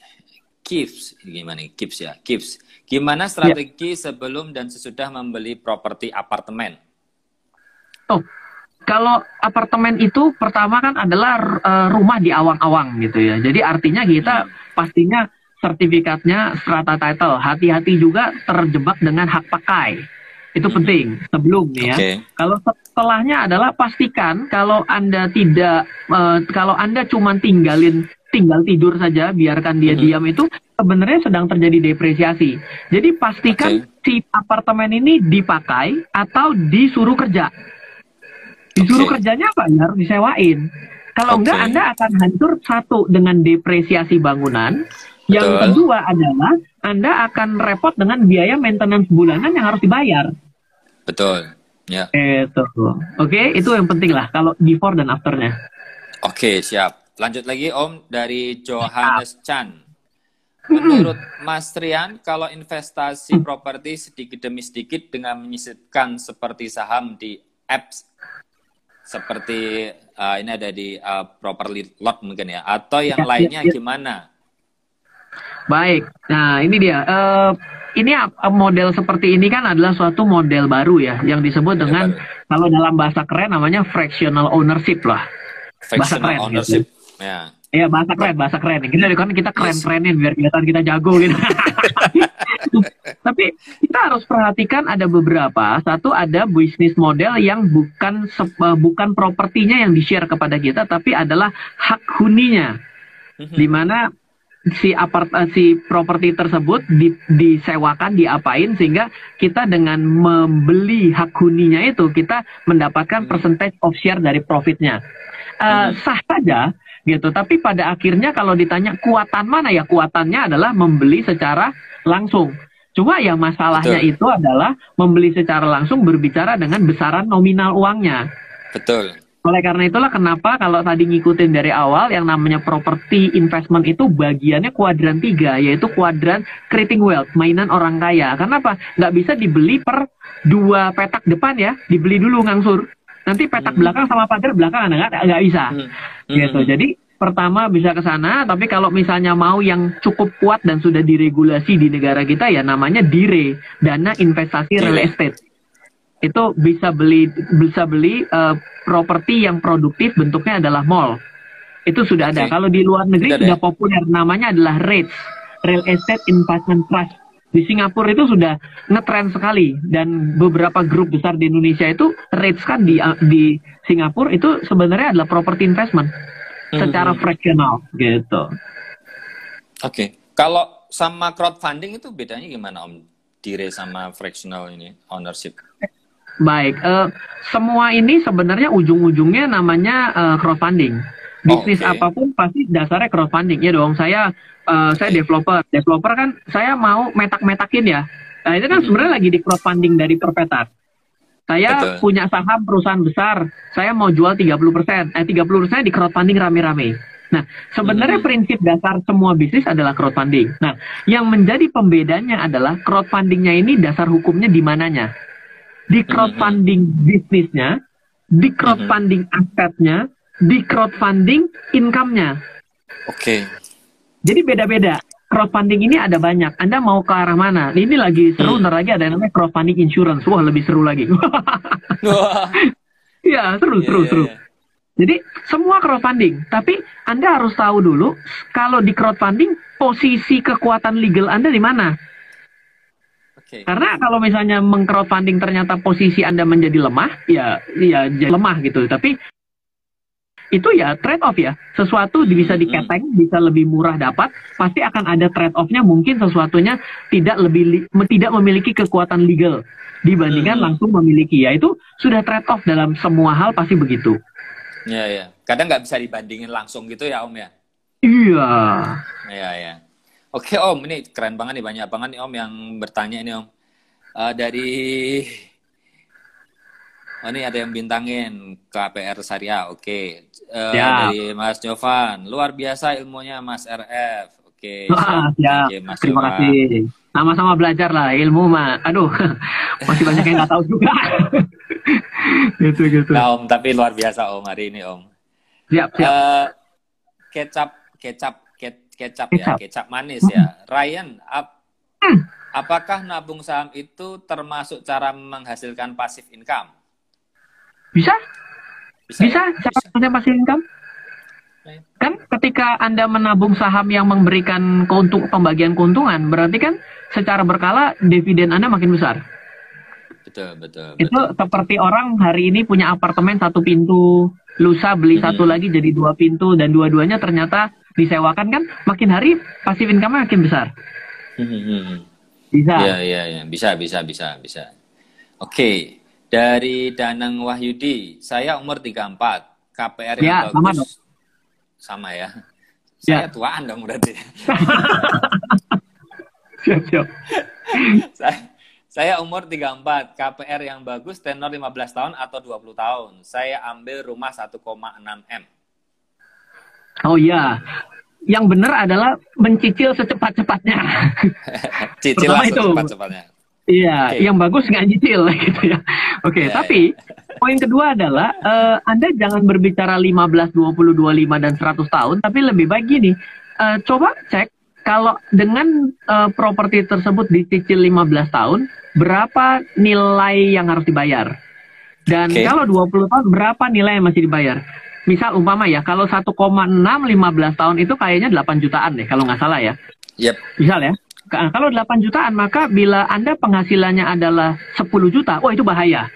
Speaker 1: Kips gimana nih Kips ya Kips gimana strategi ya. sebelum dan sesudah membeli properti apartemen
Speaker 2: oh kalau apartemen itu pertama kan adalah uh, rumah di awang-awang gitu ya jadi artinya kita hmm. pastinya sertifikatnya strata title hati-hati juga terjebak dengan hak pakai itu hmm. penting sebelum ya. Okay. Kalau setelahnya adalah pastikan kalau anda tidak uh, kalau anda cuma tinggalin tinggal tidur saja, biarkan dia hmm. diam itu sebenarnya sedang terjadi depresiasi. Jadi pastikan okay. si apartemen ini dipakai atau disuruh kerja. Disuruh okay. kerjanya apa? Ya harus disewain. Kalau okay. enggak Anda akan hancur satu dengan depresiasi bangunan. Yang Betul. kedua adalah Anda akan repot dengan biaya maintenance bulanan yang harus dibayar.
Speaker 1: Betul. Ya.
Speaker 2: Itu. Oke, okay? itu yang penting lah kalau before dan afternya.
Speaker 1: Oke, okay, siap. Lanjut lagi Om dari Johannes Chan. Menurut Mas Trian, kalau investasi properti sedikit demi sedikit dengan menyisipkan seperti saham di apps seperti uh, ini ada di uh, properly lot mungkin ya, atau yang ya, ya lainnya ya, ya. gimana?
Speaker 2: Baik, nah ini dia. Uh, ini model seperti ini kan adalah suatu model baru ya, yang disebut dengan baru. kalau dalam bahasa keren namanya fractional ownership lah.
Speaker 1: Fractional bahasa keren, ownership. Gitu.
Speaker 2: Ya. Iya bahasa keren, bahasa keren. Kita kan kita keren-kerenin biar kelihatan kita jago gitu. Tapi kita harus perhatikan ada beberapa. Satu ada bisnis model yang bukan uh, bukan propertinya yang di-share kepada kita, tapi adalah hak huninya. Mhm. Di mana si apart uh, si properti tersebut di, disewakan, diapain sehingga kita dengan membeli hak huninya itu kita mendapatkan mhm. percentage of share dari profitnya. Uh, sah saja gitu. Tapi pada akhirnya kalau ditanya kuatan mana ya kuatannya adalah membeli secara langsung. Cuma ya masalahnya Betul. itu adalah membeli secara langsung berbicara dengan besaran nominal uangnya.
Speaker 1: Betul.
Speaker 2: Oleh karena itulah kenapa kalau tadi ngikutin dari awal yang namanya property investment itu bagiannya kuadran tiga yaitu kuadran creating wealth mainan orang kaya. Kenapa? Nggak bisa dibeli per dua petak depan ya, dibeli dulu ngangsur. Nanti petak hmm. belakang sama pagar belakang nggak nggak bisa. Hmm. Gitu. Hmm. Jadi pertama bisa ke sana, tapi kalau misalnya mau yang cukup kuat dan sudah diregulasi di negara kita ya namanya DIRE, dana investasi real estate. Itu bisa beli bisa beli uh, properti yang produktif bentuknya adalah mall. Itu sudah ada.
Speaker 1: Oke.
Speaker 2: Kalau di luar negeri
Speaker 1: Sudah
Speaker 2: sudah,
Speaker 1: ada.
Speaker 2: populer namanya adalah REITs, Real Estate Investment Trust. Di Singapura itu sudah ngetren sekali dan beberapa grup besar di Indonesia itu REITs kan di di Singapura itu sebenarnya adalah property investment secara
Speaker 1: Mhm.
Speaker 2: fractional gitu.
Speaker 1: Oke. Kalau sama crowdfunding itu bedanya gimana Om? Dire sama fractional ini ownership.
Speaker 2: Baik, eh, semua ini sebenarnya ujung-ujungnya namanya eh, crowdfunding. Bisnis
Speaker 1: Oke.
Speaker 2: apa pun pasti dasarnya crowdfunding ya dong. Saya eh, saya developer, developer kan saya mau metak-metakin ya. Nah, itu kan sebenarnya lagi di crowdfunding dari Perpetak. Saya
Speaker 1: Betul.
Speaker 2: punya saham perusahaan besar, saya mau jual 30%. Eh 30% di crowdfunding rame-rame. Nah, sebenarnya
Speaker 1: Mhm.
Speaker 2: prinsip dasar semua bisnis adalah crowdfunding. Nah, yang menjadi pembedanya adalah crowdfundingnya ini dasar hukumnya di mananya. Di crowdfunding bisnisnya, di crowdfunding asetnya, di crowdfunding income-nya.
Speaker 1: Oke.
Speaker 2: Jadi beda-beda. Crowdfunding ini ada banyak. Anda mau ke arah mana? Ini lagi seru,
Speaker 1: Hmm.
Speaker 2: ntar lagi ada yang namanya crowdfunding insurance. Wah, lebih seru lagi.
Speaker 1: Wah.
Speaker 2: Iya, seru,
Speaker 1: Iya,
Speaker 2: seru,
Speaker 1: iya,
Speaker 2: seru.
Speaker 1: iya.
Speaker 2: Jadi semua crowdfunding, tapi Anda harus tahu dulu kalau di crowdfunding posisi kekuatan legal Anda di mana.
Speaker 1: Oke.
Speaker 2: Karena kalau misalnya mengcrowdfunding ternyata posisi Anda menjadi lemah, ya ya jadi lemah gitu. Tapi itu ya trade off ya. Sesuatu bisa diketeng, bisa lebih murah dapat, pasti akan ada trade off-nya mungkin sesuatunya tidak lebih tidak memiliki kekuatan legal dibandingkan langsung memiliki. Ya itu sudah trade off dalam semua hal pasti begitu.
Speaker 1: Iya, iya. Kadang nggak bisa dibandingin langsung gitu ya Om ya.
Speaker 2: Iya.
Speaker 1: Iya, iya. Oke Om, ini keren banget nih banyak banget nih Om yang bertanya ini Om. Eh, dari Oh ini ada yang bintangin KPR Syariah, oke. Eh,
Speaker 2: Ya.
Speaker 1: Dari Mas Jovan, luar biasa ilmunya Mas RF, oke.
Speaker 2: Wah,
Speaker 1: siap.
Speaker 2: siap.
Speaker 1: Oke, Mas
Speaker 2: Terima
Speaker 1: Jovan.
Speaker 2: kasih. Sama-sama belajar lah ilmu mah. Aduh, masih banyak yang nggak tahu juga. gitu gitu.
Speaker 1: Nah Om, tapi luar biasa Om hari ini Om.
Speaker 2: Siap siap.
Speaker 1: Eh, kecap, kecap, ke- kecap ya,
Speaker 2: Kecap.
Speaker 1: kecap manis ya. Ryan, ap-
Speaker 2: Hmm.
Speaker 1: apakah nabung saham itu termasuk cara menghasilkan pasif income?
Speaker 2: Bisa?
Speaker 1: Bisa,
Speaker 2: Bisa?
Speaker 1: ya?
Speaker 2: Siapa yang pasti income? Kan ketika Anda menabung saham yang memberikan keuntung pembagian keuntungan, berarti kan secara berkala dividen Anda makin besar.
Speaker 1: Betul, betul,
Speaker 2: Itu
Speaker 1: betul.
Speaker 2: seperti orang hari ini punya apartemen satu pintu, lusa beli
Speaker 1: Mhm.
Speaker 2: satu lagi jadi dua pintu dan dua-duanya ternyata disewakan kan makin hari pasif income makin besar.
Speaker 1: Hmm,
Speaker 2: Bisa.
Speaker 1: Iya, iya, iya. Bisa, bisa, bisa, bisa. Oke. Dari Danang Wahyudi, saya umur 34. KPR yang
Speaker 2: Ya, sama
Speaker 1: bagus. Sama ya. Saya
Speaker 2: Ya.
Speaker 1: tuaan dong berarti.
Speaker 2: Siap, siap.
Speaker 1: saya, saya umur 34. KPR yang bagus tenor 15 tahun atau 20 tahun. Saya ambil rumah 1,6 M.
Speaker 2: Oh iya. Yang benar adalah mencicil secepat-cepatnya.
Speaker 1: Cicil
Speaker 2: Pertama
Speaker 1: lah
Speaker 2: itu.
Speaker 1: cepat-cepatnya.
Speaker 2: Iya,
Speaker 1: Oke.
Speaker 2: yang bagus nggak nyicil gitu ya. Oke,
Speaker 1: Iya,
Speaker 2: tapi poin kedua adalah eh, Anda jangan berbicara 15, 20, 25 dan 100 tahun, tapi lebih baik gini. eh, coba cek kalau dengan eh, properti tersebut dicicil 15 tahun, berapa nilai yang harus dibayar? Dan
Speaker 1: Oke.
Speaker 2: kalau 20 tahun berapa nilai yang masih dibayar? Misal umpama ya, kalau 1,6 15 tahun itu kayaknya 8 jutaan deh kalau nggak salah ya.
Speaker 1: Yep.
Speaker 2: Misal ya, kalau 8 jutaan, maka bila Anda penghasilannya adalah 10 juta, wah itu bahaya.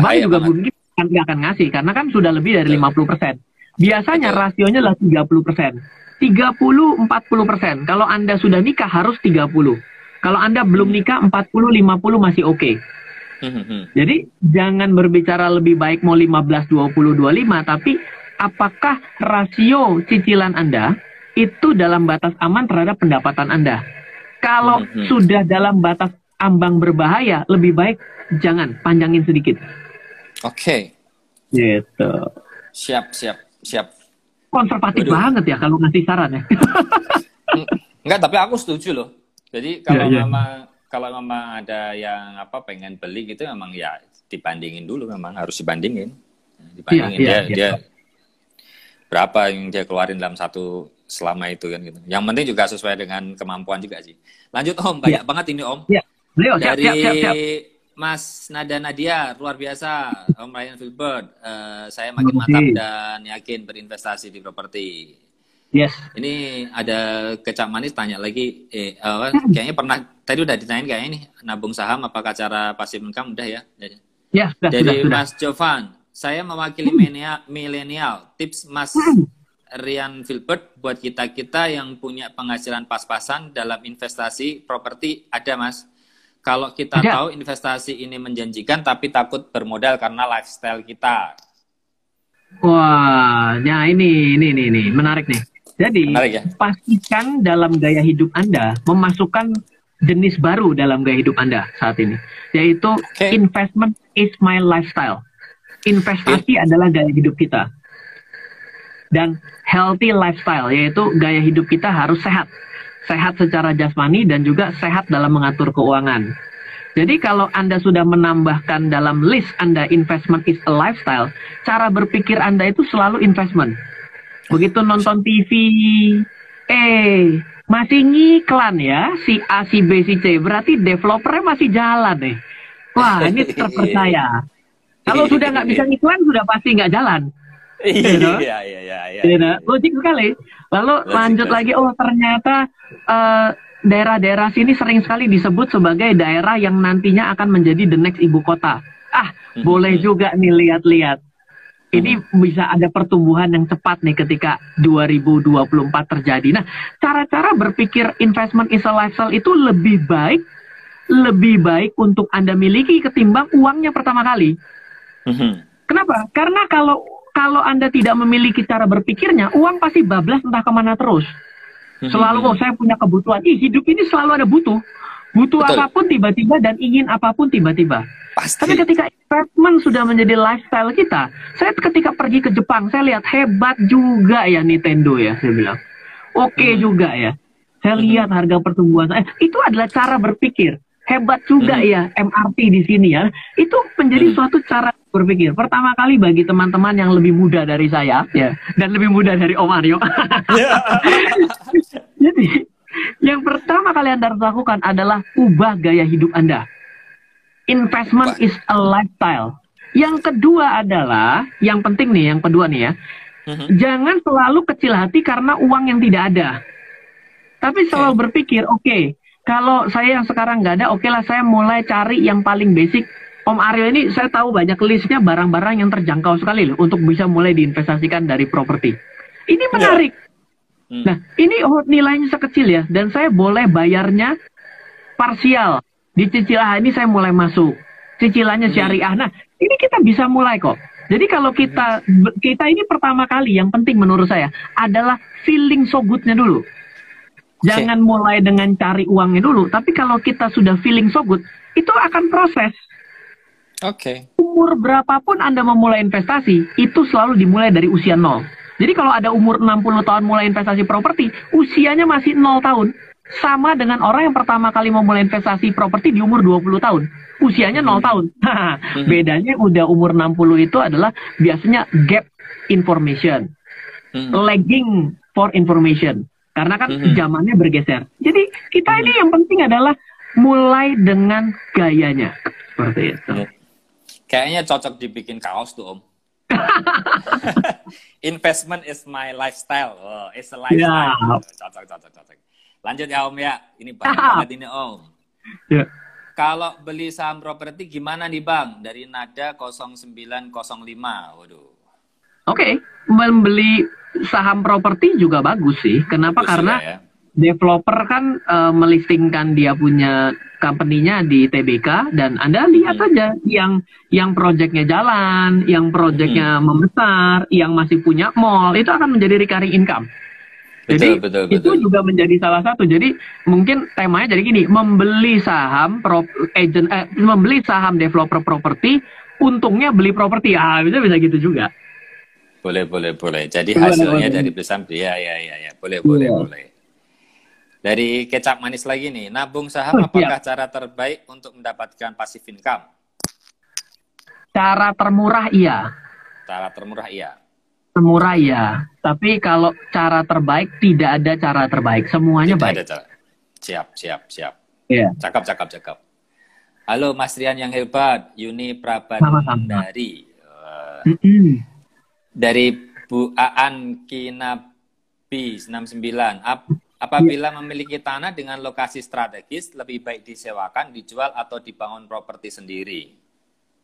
Speaker 1: Bahaya
Speaker 2: juga mungkin akan, nggak akan ngasih, karena kan sudah lebih dari
Speaker 1: Betul.
Speaker 2: 50%. Biasanya
Speaker 1: Betul.
Speaker 2: rasionya adalah 30%. 30-40%. Kalau Anda sudah nikah harus 30. Kalau Anda belum nikah 40-50 masih oke.
Speaker 1: Hmm, hmm.
Speaker 2: Jadi jangan berbicara lebih baik mau 15, 20, 25, tapi apakah rasio cicilan Anda itu dalam batas aman terhadap pendapatan Anda? Kalau
Speaker 1: Mhm.
Speaker 2: sudah dalam batas ambang berbahaya, lebih baik jangan panjangin sedikit.
Speaker 1: Oke.
Speaker 2: Gitu.
Speaker 1: Siap, siap, siap.
Speaker 2: Konservatif
Speaker 1: Waduh.
Speaker 2: banget ya kalau ngasih saran ya.
Speaker 1: Enggak, tapi aku setuju loh. Jadi kalau
Speaker 2: Iya, iya.
Speaker 1: memang kalau memang ada yang apa pengen beli gitu memang ya dibandingin dulu memang harus dibandingin. Dibandingin
Speaker 2: Iya, iya,
Speaker 1: dia
Speaker 2: iya.
Speaker 1: dia berapa yang dia keluarin dalam satu selama itu kan gitu. Yang penting juga sesuai dengan kemampuan juga sih. Lanjut Om, banyak banget ini Om.
Speaker 2: Ya. Leo, siap,
Speaker 1: Dari
Speaker 2: siap, siap, siap.
Speaker 1: Mas Nada Nadia, luar biasa, Om Ryan Filbert. Uh, saya makin mantap dan yakin berinvestasi di properti.
Speaker 2: Yes.
Speaker 1: Ini ada kecap manis tanya lagi, eh, uh, kayaknya pernah tadi udah ditanyain kayaknya nih nabung saham apakah cara pasif income udah ya?
Speaker 2: Ya, sudah,
Speaker 1: Dari
Speaker 2: sudah,
Speaker 1: Mas Jovan, saya mewakili milenial. Tips Mas Rian Filbert buat kita kita yang punya penghasilan pas-pasan dalam investasi properti ada Mas. Kalau kita ya. tahu investasi ini menjanjikan tapi takut bermodal karena lifestyle kita.
Speaker 2: Wah, ya ini ini ini, ini. menarik nih. Jadi menarik ya? pastikan dalam gaya hidup Anda memasukkan jenis baru dalam gaya hidup Anda saat ini, yaitu okay. investment is my lifestyle. Investasi okay. adalah gaya hidup kita. Dan healthy lifestyle yaitu gaya hidup kita harus sehat sehat secara jasmani dan juga sehat dalam mengatur keuangan. Jadi kalau Anda sudah menambahkan dalam list Anda investment is a lifestyle, cara berpikir Anda itu selalu investment. Begitu nonton TV, eh masih ngiklan ya si A, si B, si C, berarti developernya masih jalan nih. Wah ini terpercaya. Kalau sudah nggak bisa ngiklan sudah pasti nggak jalan.
Speaker 1: Iya, iya, iya, iya.
Speaker 2: iya. Logik sekali. Lalu Logik lanjut lagi, oh ternyata daerah daerah-daerah sini sering sekali disebut sebagai daerah yang nantinya akan menjadi the next ibu kota. Ah, mm-hmm. boleh juga nih lihat-lihat. Ini mm-hmm. bisa ada pertumbuhan yang cepat nih ketika 2024 terjadi. Nah, cara-cara berpikir investment is a lifestyle itu lebih baik, lebih baik untuk Anda miliki ketimbang uangnya pertama kali. Mm-hmm. Kenapa? Karena kalau kalau Anda tidak memiliki cara berpikirnya, uang pasti bablas entah ke mana terus. Hmm. Selalu, oh saya punya kebutuhan. Ih, hidup ini selalu ada butuh. Butuh Betul. apa pun tiba-tiba dan ingin apa pun tiba-tiba. Tapi ketika investment sudah menjadi lifestyle kita, saya ketika pergi ke Jepang, saya lihat hebat juga ya Nintendo ya, saya bilang. Oke okay hmm. juga ya. Saya hmm. lihat harga pertumbuhan. Eh, itu adalah cara berpikir. Hebat juga hmm. ya MRT di sini ya. Itu menjadi hmm. suatu cara berpikir. Pertama kali bagi teman-teman yang lebih muda dari saya, ya, dan lebih muda dari Om Aryo. Jadi, yang pertama kali Anda harus lakukan adalah ubah gaya hidup Anda. Investment is a lifestyle. Yang kedua adalah, yang penting nih, yang kedua nih ya, uh-huh. jangan selalu kecil hati karena uang yang tidak ada. Tapi selalu okay. berpikir, oke, okay, kalau saya yang sekarang nggak ada, oke okay lah saya mulai cari yang paling basic Om Aryo ini saya tahu banyak listnya barang-barang yang terjangkau sekali loh untuk bisa mulai diinvestasikan dari properti. Ini menarik. Ya. Hmm. Nah, ini nilainya sekecil ya dan saya boleh bayarnya parsial. Di cicilan ini saya mulai masuk. Cicilannya hmm. syariah. Nah, ini kita bisa mulai kok. Jadi kalau kita kita ini pertama kali yang penting menurut saya adalah feeling so goodnya dulu. Jangan okay. mulai dengan cari uangnya dulu, tapi kalau kita sudah feeling so good, itu akan proses.
Speaker 1: Oke.
Speaker 2: Okay. Umur berapapun Anda memulai investasi, itu selalu dimulai dari usia nol. Jadi kalau ada umur 60 tahun mulai investasi properti, usianya masih 0 tahun. Sama dengan orang yang pertama kali memulai investasi properti di umur 20 tahun. Usianya 0 hmm. tahun. hmm. Bedanya udah umur 60 itu adalah biasanya gap information. Hmm. Lagging for information. Karena kan hmm. zamannya bergeser. Jadi kita hmm. ini yang penting adalah mulai dengan gayanya. Seperti itu. Hmm.
Speaker 1: Kayaknya cocok dibikin kaos tuh om. Investment is my lifestyle. Oh, it's a lifestyle. Yeah. Cocok, cocok, cocok. Lanjut ya om ya. Ini banyak banget ini om. Yeah. Kalau beli saham properti gimana nih bang? Dari nada 0905. Waduh.
Speaker 2: Oke, okay. membeli saham properti juga bagus sih. Kenapa? Bagus Karena ya developer kan uh, melistingkan dia punya company-nya di TBK dan Anda lihat hmm. aja yang yang proyeknya jalan, yang proyeknya hmm. membesar, yang masih punya mall itu akan menjadi recurring income. Jadi betul, betul, itu juga menjadi salah satu. Jadi mungkin temanya jadi gini, membeli saham pro, agent eh, membeli saham developer properti, untungnya beli properti. Ah, bisa bisa gitu juga.
Speaker 1: Boleh, boleh, boleh. Jadi hasilnya boleh. dari beli saham, ya, ya, ya, ya. Boleh, boleh, yeah. boleh. Dari kecap manis lagi nih, nabung saham oh, apakah ya. cara terbaik untuk mendapatkan pasif income?
Speaker 2: Cara termurah iya.
Speaker 1: Cara termurah iya.
Speaker 2: Termurah iya, tapi kalau cara terbaik tidak ada cara terbaik, semuanya tidak baik. Ada cara.
Speaker 1: Siap, siap, siap.
Speaker 2: Iya.
Speaker 1: Cakap, cakap, cakap. Halo Mas Rian yang hebat, Yuni Prabandari. Uh,
Speaker 2: Mm -mm.
Speaker 1: Dari Bu Aan Kinabi 69. Ap apabila memiliki tanah dengan lokasi strategis, lebih baik disewakan, dijual, atau dibangun properti sendiri.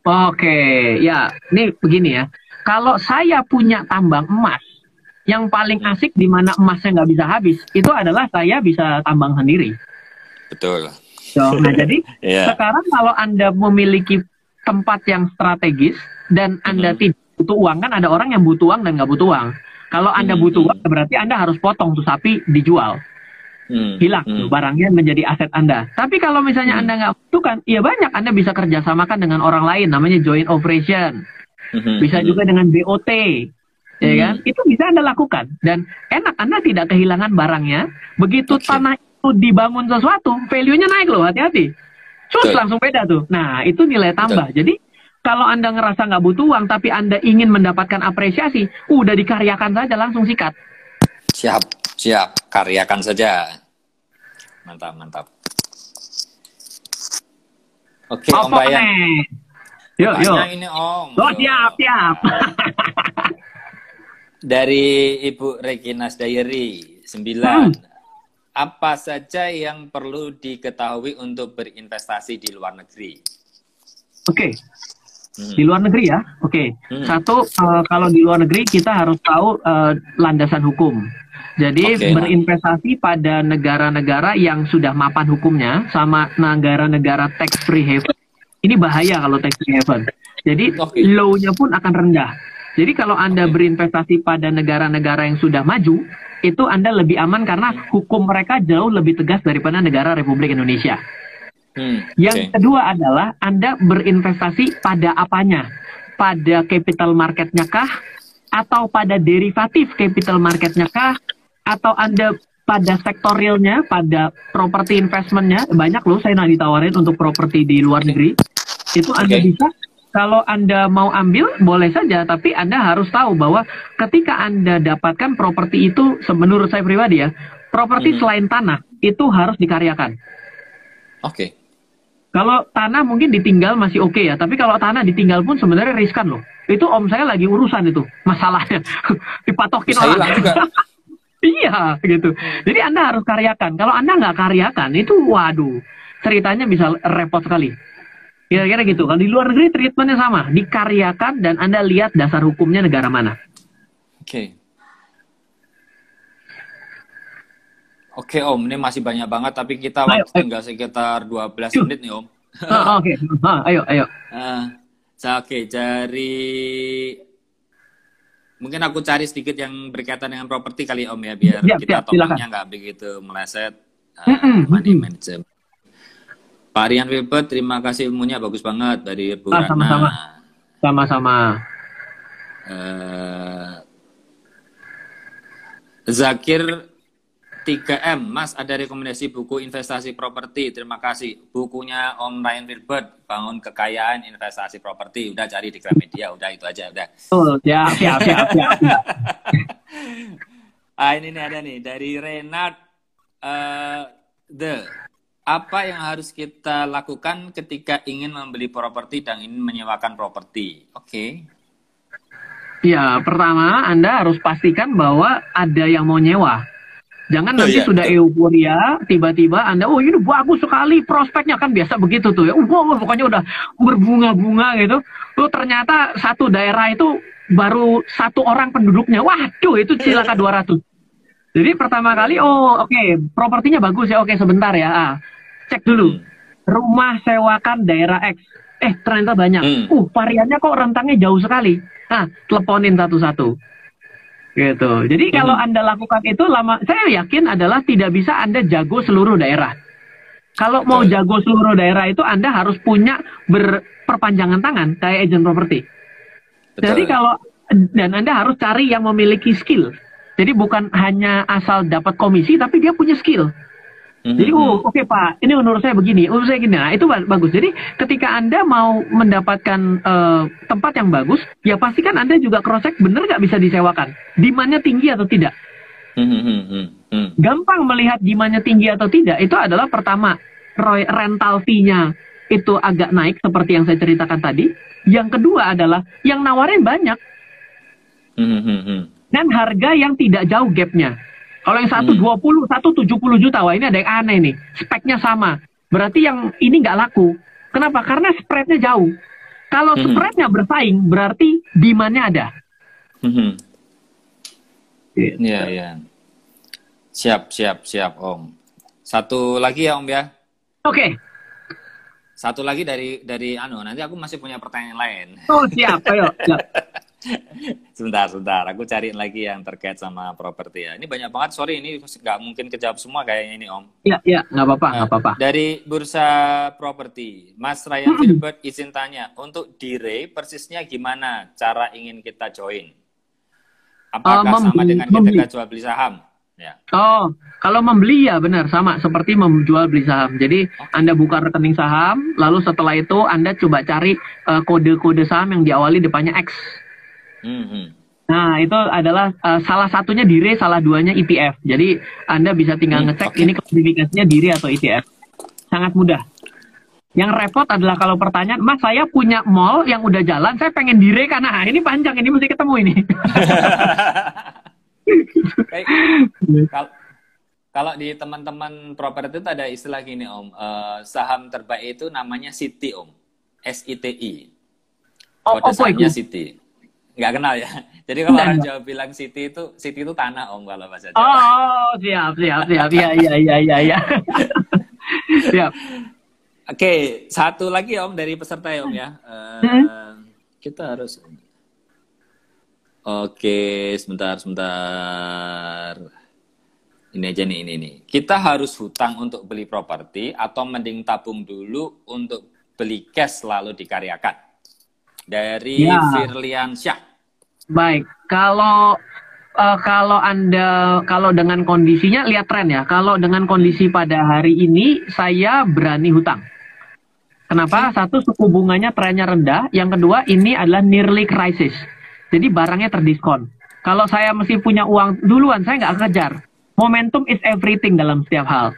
Speaker 2: Oke, ya, ini begini ya. Kalau saya punya tambang emas, yang paling asik di mana emasnya nggak bisa habis, itu adalah saya bisa tambang sendiri.
Speaker 1: Betul.
Speaker 2: So, nah jadi
Speaker 1: Iya.
Speaker 2: sekarang kalau anda memiliki tempat yang strategis dan anda
Speaker 1: Mhm.
Speaker 2: tidak butuh uang kan ada orang yang butuh uang dan nggak butuh uang. Kalau anda
Speaker 1: Mhm.
Speaker 2: butuh uang berarti anda harus potong tuh sapi dijual,
Speaker 1: Hmm,
Speaker 2: hilang
Speaker 1: hmm,
Speaker 2: tuh barangnya menjadi aset anda. Tapi kalau misalnya
Speaker 1: Hmm.
Speaker 2: anda nggak butuhkan, ya banyak anda bisa kerjasamakan dengan orang lain, namanya joint operation.
Speaker 1: hmm,
Speaker 2: bisa
Speaker 1: hmm.
Speaker 2: juga dengan BOT, ya
Speaker 1: Hmm.
Speaker 2: kan? Itu bisa Anda lakukan dan enak Anda tidak kehilangan barangnya. Begitu
Speaker 1: Oke.
Speaker 2: tanah itu dibangun sesuatu, value-nya naik loh, hati-hati. Terus
Speaker 1: Betul.
Speaker 2: langsung beda tuh. Nah, itu nilai tambah. Jadi kalau Anda ngerasa nggak butuh uang tapi Anda ingin mendapatkan apresiasi, udah dikaryakan saja langsung sikat.
Speaker 1: Siap, siap. Karyakan saja. Mantap, mantap. Oke, Om Bayan.
Speaker 2: Yuk, yuk.
Speaker 1: Ini Om.
Speaker 2: Oh, siap, siap.
Speaker 1: Dari Ibu Reginas Diary 9.
Speaker 2: Hmm.
Speaker 1: Apa saja yang perlu diketahui untuk berinvestasi di luar negeri?
Speaker 2: Oke.
Speaker 1: Hmm.
Speaker 2: Di luar negeri ya, oke.
Speaker 1: Hmm.
Speaker 2: Satu, eh, kalau di luar negeri kita harus tahu eh, landasan hukum. Jadi
Speaker 1: Oke.
Speaker 2: berinvestasi pada negara-negara yang sudah mapan hukumnya sama negara-negara tax free haven. Ini bahaya kalau tax free haven. Jadi
Speaker 1: Oke.
Speaker 2: low-nya pun akan rendah. Jadi kalau Anda
Speaker 1: Oke.
Speaker 2: berinvestasi pada negara-negara yang sudah maju, itu Anda lebih aman karena hukum mereka jauh lebih tegas daripada negara Republik Indonesia.
Speaker 1: Hmm,
Speaker 2: Yang
Speaker 1: oke.
Speaker 2: kedua adalah Anda berinvestasi pada apanya? Pada capital marketnya kah? Atau pada derivatif capital marketnya kah? Atau Anda pada sektor realnya, pada property investmentnya? Banyak loh saya nak ditawarin untuk properti di luar negeri. Itu Anda
Speaker 1: Oke.
Speaker 2: bisa. Kalau Anda mau ambil, boleh saja. Tapi Anda harus tahu bahwa ketika Anda dapatkan properti itu, menurut saya pribadi ya, properti
Speaker 1: Hmm.
Speaker 2: selain tanah, itu harus dikaryakan.
Speaker 1: Oke.
Speaker 2: Kalau tanah mungkin ditinggal masih oke ya, tapi kalau tanah ditinggal pun sebenarnya riskan loh. Itu om saya lagi urusan itu masalahnya dipatokin
Speaker 1: Bisa
Speaker 2: orang.
Speaker 1: juga.
Speaker 2: iya gitu. Jadi anda harus karyakan. Kalau anda nggak karyakan itu waduh ceritanya bisa repot sekali. Kira-kira gitu. Kalau di luar negeri treatmentnya sama, dikaryakan dan anda lihat dasar hukumnya negara mana.
Speaker 1: Oke. Oke Om, ini masih banyak banget tapi kita
Speaker 2: Ayo,
Speaker 1: waktu tinggal sekitar 12
Speaker 2: Yuk.
Speaker 1: menit nih Om.
Speaker 2: Ah, oke, Ah, ayo, ayo.
Speaker 1: Sa- Oke, dari mungkin aku cari sedikit yang berkaitan dengan properti kali Om ya biar
Speaker 2: Siap,
Speaker 1: kita
Speaker 2: silakan.
Speaker 1: topiknya nggak begitu meleset. Ah,
Speaker 2: Mm-mm,
Speaker 1: money management. Pak Rian Wilbert, terima kasih ilmunya bagus banget dari Bu
Speaker 2: Ah, sama-sama. Sama-sama.
Speaker 1: Eh, Zakir 3M, Mas ada rekomendasi buku investasi properti. Terima kasih. Bukunya Om Ryan Wilbert, Bangun Kekayaan Investasi Properti. Udah cari di Gramedia, udah itu aja, udah.
Speaker 2: Betul, siap, siap, siap, siap. siap.
Speaker 1: Ah, ini nih ada nih dari Renat eh, The. Apa yang harus kita lakukan ketika ingin membeli properti dan ingin menyewakan properti? Oke.
Speaker 2: Ya, pertama Anda harus pastikan bahwa ada yang mau nyewa. Jangan
Speaker 1: Oh,
Speaker 2: nanti
Speaker 1: iya,
Speaker 2: sudah
Speaker 1: betul.
Speaker 2: euforia, tiba-tiba Anda, oh ini bagus sekali prospeknya kan biasa begitu tuh ya. Wah, pokoknya udah berbunga-bunga gitu. Tuh ternyata satu daerah itu baru satu orang penduduknya. Waduh, itu cilaka 200. Jadi pertama kali, oh oke, propertinya bagus ya, oke sebentar ya. Ah, cek dulu.
Speaker 1: Hmm.
Speaker 2: Rumah sewakan daerah X. Eh, ternyata banyak.
Speaker 1: Hmm.
Speaker 2: Uh, variannya kok rentangnya jauh sekali. Ah, teleponin satu-satu. Gitu. Jadi kalau
Speaker 1: Hmm.
Speaker 2: Anda lakukan itu lama, saya yakin adalah tidak bisa Anda jago seluruh daerah. Kalau mau jago seluruh daerah itu Anda harus punya berperpanjangan tangan kayak agent properti. Jadi kalau dan Anda harus cari yang memiliki skill. Jadi bukan hanya asal dapat komisi tapi dia punya skill.
Speaker 1: Mhm.
Speaker 2: Jadi oh oke Pak, ini menurut saya begini, menurut saya gini. Nah, itu ba- bagus. Jadi ketika Anda mau mendapatkan eh, tempat yang bagus, ya pastikan Anda juga cross check bener nggak bisa disewakan. Demandnya tinggi atau tidak.
Speaker 1: Hmm, hmm, hmm, hmm, hmm.
Speaker 2: Gampang melihat demandnya tinggi atau tidak itu adalah pertama roy- rental fee-nya itu agak naik seperti yang saya ceritakan tadi. Yang kedua adalah yang nawarin banyak
Speaker 1: Hmm, hmm, hmm.
Speaker 2: dan harga yang tidak jauh gapnya. Kalau yang satu
Speaker 1: Hmm.
Speaker 2: 20, satu 70 juta, wah ini ada yang aneh nih. Speknya sama. Berarti yang ini nggak laku. Kenapa? Karena spreadnya jauh. Kalau
Speaker 1: Hmm.
Speaker 2: spreadnya bersaing, berarti demandnya ada.
Speaker 1: Hmm, hmm. Iya, iya. Siap, siap, siap, Om. Satu lagi ya, Om ya.
Speaker 2: Oke,
Speaker 1: Satu lagi dari dari anu, nanti aku masih punya pertanyaan lain.
Speaker 2: oh siap, ayo. siap.
Speaker 1: Sebentar, sebentar. Aku cariin lagi yang terkait sama properti ya. Ini banyak banget, sorry ini nggak mungkin kejawab semua kayaknya ini, Om.
Speaker 2: Ya, ya, nggak apa-apa, nggak apa-apa.
Speaker 1: Dari bursa properti, Mas Ryan. Filbert izin tanya, untuk dire persisnya gimana cara ingin kita join? Apakah
Speaker 2: Uh, membeli-
Speaker 1: sama dengan
Speaker 2: membeli.
Speaker 1: kita jual beli saham? Ya.
Speaker 2: Oh, kalau membeli ya benar sama seperti menjual beli saham. Jadi Anda buka rekening saham, lalu setelah itu Anda coba cari eh, kode-kode saham yang diawali depannya X.
Speaker 1: Hmm, hmm.
Speaker 2: Nah, itu adalah eh, salah satunya dire, salah duanya ETF. Jadi Anda bisa tinggal
Speaker 1: Hmm,
Speaker 2: ngecek
Speaker 1: oke.
Speaker 2: ini klasifikasinya dire atau ETF. Sangat mudah. Yang repot adalah kalau pertanyaan, Mas saya punya mall yang udah jalan, saya pengen dire karena ah, ini panjang, ini mesti ketemu ini.
Speaker 1: Kalau di teman-teman properti itu ada istilah gini Om, Eh, saham terbaik itu namanya City Om, S I T I.
Speaker 2: Oh,
Speaker 1: Kode
Speaker 2: apa
Speaker 1: sahamnya
Speaker 2: itu?
Speaker 1: City. Nggak kenal ya. Jadi kalau orang. Jawa bilang City itu City itu tanah Om kalau bahasa Jawa.
Speaker 2: Oh, siap, siap, siap. Iya, iya, iya, iya, iya. siap.
Speaker 1: Oke, satu lagi Om dari peserta ya Om ya. Eh,
Speaker 2: Hmm.
Speaker 1: kita harus Oke, sebentar, sebentar. Ini aja nih, ini nih. Kita harus hutang untuk beli properti atau mending tabung dulu untuk beli cash lalu dikaryakan. Dari
Speaker 2: Ya.
Speaker 1: Firlian Syah.
Speaker 2: Baik, kalau eh, kalau Anda kalau dengan kondisinya lihat tren ya. Kalau dengan kondisi pada hari ini saya berani hutang. Kenapa? Satu suku bunganya trennya rendah, yang kedua ini adalah nearly crisis. Jadi barangnya terdiskon. Kalau saya mesti punya uang duluan, saya nggak kejar. Momentum is everything dalam setiap hal.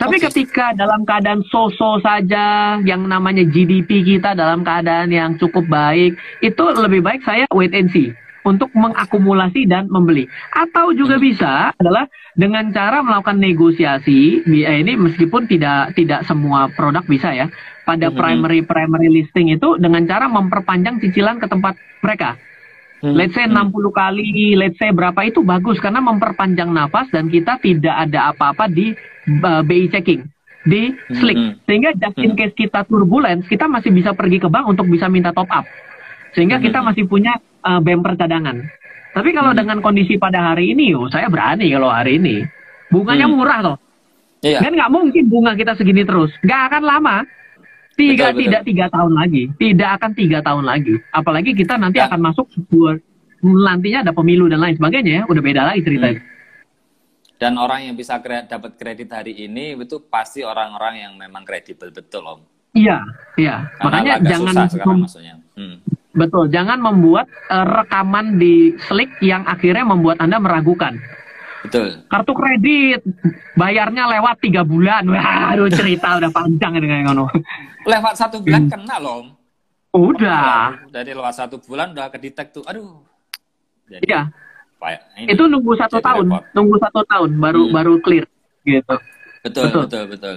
Speaker 2: Tapi ketika dalam keadaan so-so saja, yang namanya GDP kita dalam keadaan yang cukup baik, itu lebih baik saya wait and see untuk mengakumulasi dan membeli. Atau juga bisa adalah dengan cara melakukan negosiasi. eh, Ini meskipun tidak tidak semua produk bisa ya. Pada
Speaker 1: Mhm.
Speaker 2: primary primary listing itu dengan cara memperpanjang cicilan ke tempat mereka. Let's say 60 kali, let's say berapa itu bagus karena memperpanjang nafas dan kita tidak ada apa-apa di uh, BI checking, di slick.
Speaker 1: Mhm.
Speaker 2: Sehingga just in case kita turbulence, kita masih bisa pergi ke bank untuk bisa minta top up. Sehingga kita masih punya uh, bumper cadangan. Tapi kalau dengan kondisi pada hari ini, oh, saya berani kalau hari ini. Bunganya
Speaker 1: Hmm.
Speaker 2: murah toh.
Speaker 1: Iya.
Speaker 2: Dan nggak mungkin bunga kita segini terus. Nggak akan lama. Tiga,
Speaker 1: Betul, betul.
Speaker 2: tidak tiga tahun lagi. Tidak akan tiga tahun lagi. Apalagi kita nanti
Speaker 1: Ya.
Speaker 2: akan masuk sebuah nantinya ada pemilu dan lain sebagainya ya. Udah beda lagi ceritanya.
Speaker 1: Dan orang yang bisa kre- dapat kredit hari ini itu pasti orang-orang yang memang kredibel betul Om.
Speaker 2: Iya, iya.
Speaker 1: Karena
Speaker 2: Makanya jangan
Speaker 1: susah sekarang maksudnya. Hmm.
Speaker 2: betul, jangan membuat eh, rekaman di Slick yang akhirnya membuat Anda meragukan.
Speaker 1: Betul.
Speaker 2: Kartu kredit bayarnya lewat tiga bulan. Wah, aduh cerita udah panjang ini kayak ngono.
Speaker 1: Lewat satu bulan kena loh Om.
Speaker 2: Udah.
Speaker 1: Dari lewat satu bulan udah kedetek tuh. Aduh. Jadi,
Speaker 2: Iya.
Speaker 1: Ini.
Speaker 2: Itu nunggu satu tahun,
Speaker 1: repot.
Speaker 2: nunggu satu tahun baru
Speaker 1: Hmm.
Speaker 2: baru clear gitu.
Speaker 1: Betul,
Speaker 2: Betul.
Speaker 1: betul, betul.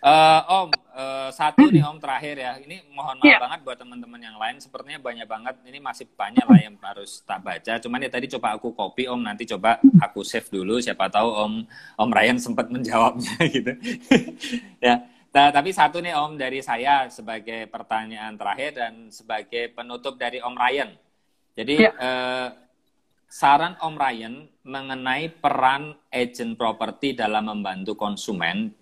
Speaker 1: Eh, om, eh, satu nih Om terakhir ya. Ini mohon maaf
Speaker 2: Iya.
Speaker 1: banget buat teman-teman yang lain. Sepertinya banyak banget. Ini masih banyak lah yang harus tak baca. Cuman ya tadi coba aku copy Om. Nanti coba aku save dulu. Siapa tahu Om Om Ryan sempat menjawabnya gitu. ya. Nah, tapi satu nih Om dari saya sebagai pertanyaan terakhir dan sebagai penutup dari Om Ryan. Jadi
Speaker 2: Iya.
Speaker 1: eh, saran Om Ryan mengenai peran agent properti dalam membantu konsumen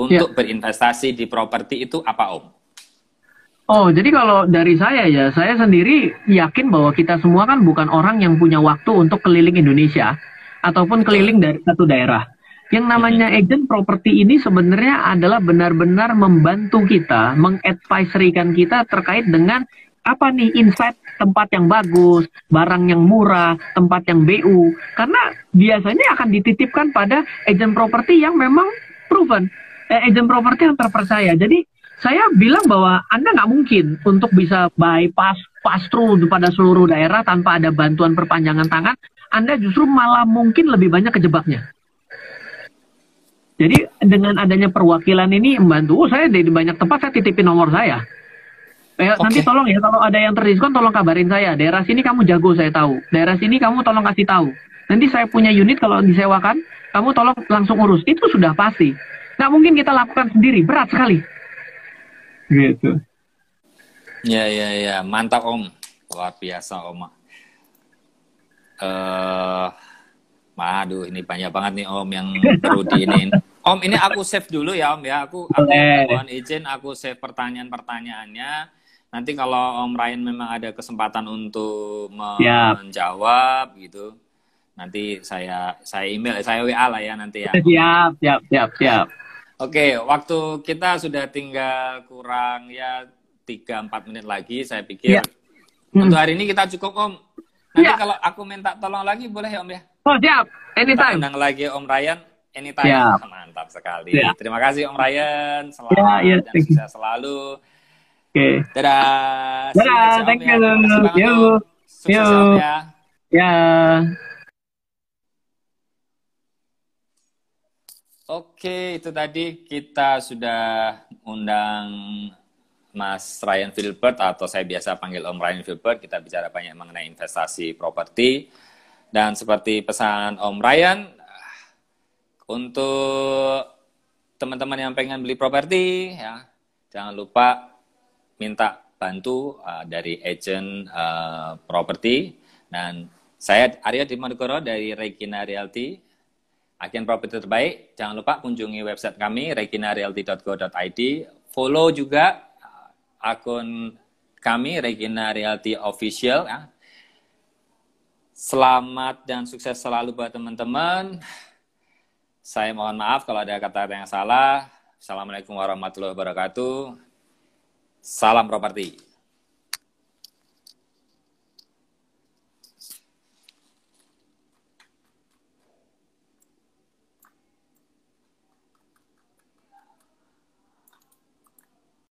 Speaker 1: untuk berinvestasi di properti itu apa Om?
Speaker 2: Oh, jadi kalau dari saya ya, saya sendiri yakin bahwa kita semua kan bukan orang yang punya waktu untuk keliling Indonesia ataupun keliling dari satu daerah. Yang namanya agent properti ini sebenarnya adalah benar-benar membantu kita, mengadvisorykan kita terkait dengan apa nih insight tempat yang bagus, barang yang murah, tempat yang BU. Karena biasanya akan dititipkan pada agent properti yang memang proven, eh, agent properti yang terpercaya. Jadi saya bilang bahwa Anda nggak mungkin untuk bisa bypass pass through pada seluruh daerah tanpa ada bantuan perpanjangan tangan. Anda justru malah mungkin lebih banyak kejebaknya. Jadi dengan adanya perwakilan ini membantu, oh, saya di banyak tempat saya titipin nomor saya. Eh, okay. Nanti tolong ya kalau ada yang terdiskon tolong kabarin saya. Daerah sini kamu jago saya tahu. Daerah sini kamu tolong kasih tahu. Nanti saya punya unit kalau disewakan, kamu tolong langsung urus. Itu sudah pasti. Nggak mungkin kita lakukan sendiri, berat sekali gitu
Speaker 1: ya ya ya mantap om luar biasa om eh uh, Aduh, ini banyak banget nih Om yang perlu diinin. Om, ini aku save dulu ya Om ya. Aku aku mohon izin aku save pertanyaan-pertanyaannya. Nanti kalau Om Ryan memang ada kesempatan untuk menjawab siap. gitu, nanti saya saya email, saya WA lah ya nanti ya.
Speaker 2: Siap, siap, siap, siap.
Speaker 1: Oke, waktu kita sudah tinggal kurang ya 3-4 menit lagi, saya pikir. Ya. Untuk hari ini kita cukup, Om. Nanti ya. kalau aku minta tolong lagi, boleh ya, Om ya?
Speaker 2: Oh, siap. Anytime.
Speaker 1: Kita undang lagi Om Ryan, anytime. Siap. Mantap sekali. Ya. Terima kasih, Om Ryan. Selamat ya, ya. dan sukses selalu.
Speaker 2: Oke. Okay.
Speaker 1: Dadah.
Speaker 2: Dadah, thank you. Yo.
Speaker 1: Yo. ya.
Speaker 2: Ya.
Speaker 1: Oke, itu tadi kita sudah undang Mas Ryan Filbert atau saya biasa panggil Om Ryan Filbert. Kita bicara banyak mengenai investasi properti. Dan seperti pesan Om Ryan, untuk teman-teman yang pengen beli properti, ya jangan lupa minta bantu uh, dari agent uh, properti. Dan saya Arya Dimonegoro dari Regina Realty agen properti terbaik. Jangan lupa kunjungi website kami reginarealty.co.id. Follow juga uh, akun kami Regina Realty Official. Ya. Selamat dan sukses selalu buat teman-teman. Saya mohon maaf kalau ada kata-kata yang salah. Assalamualaikum warahmatullahi wabarakatuh. Salam properti.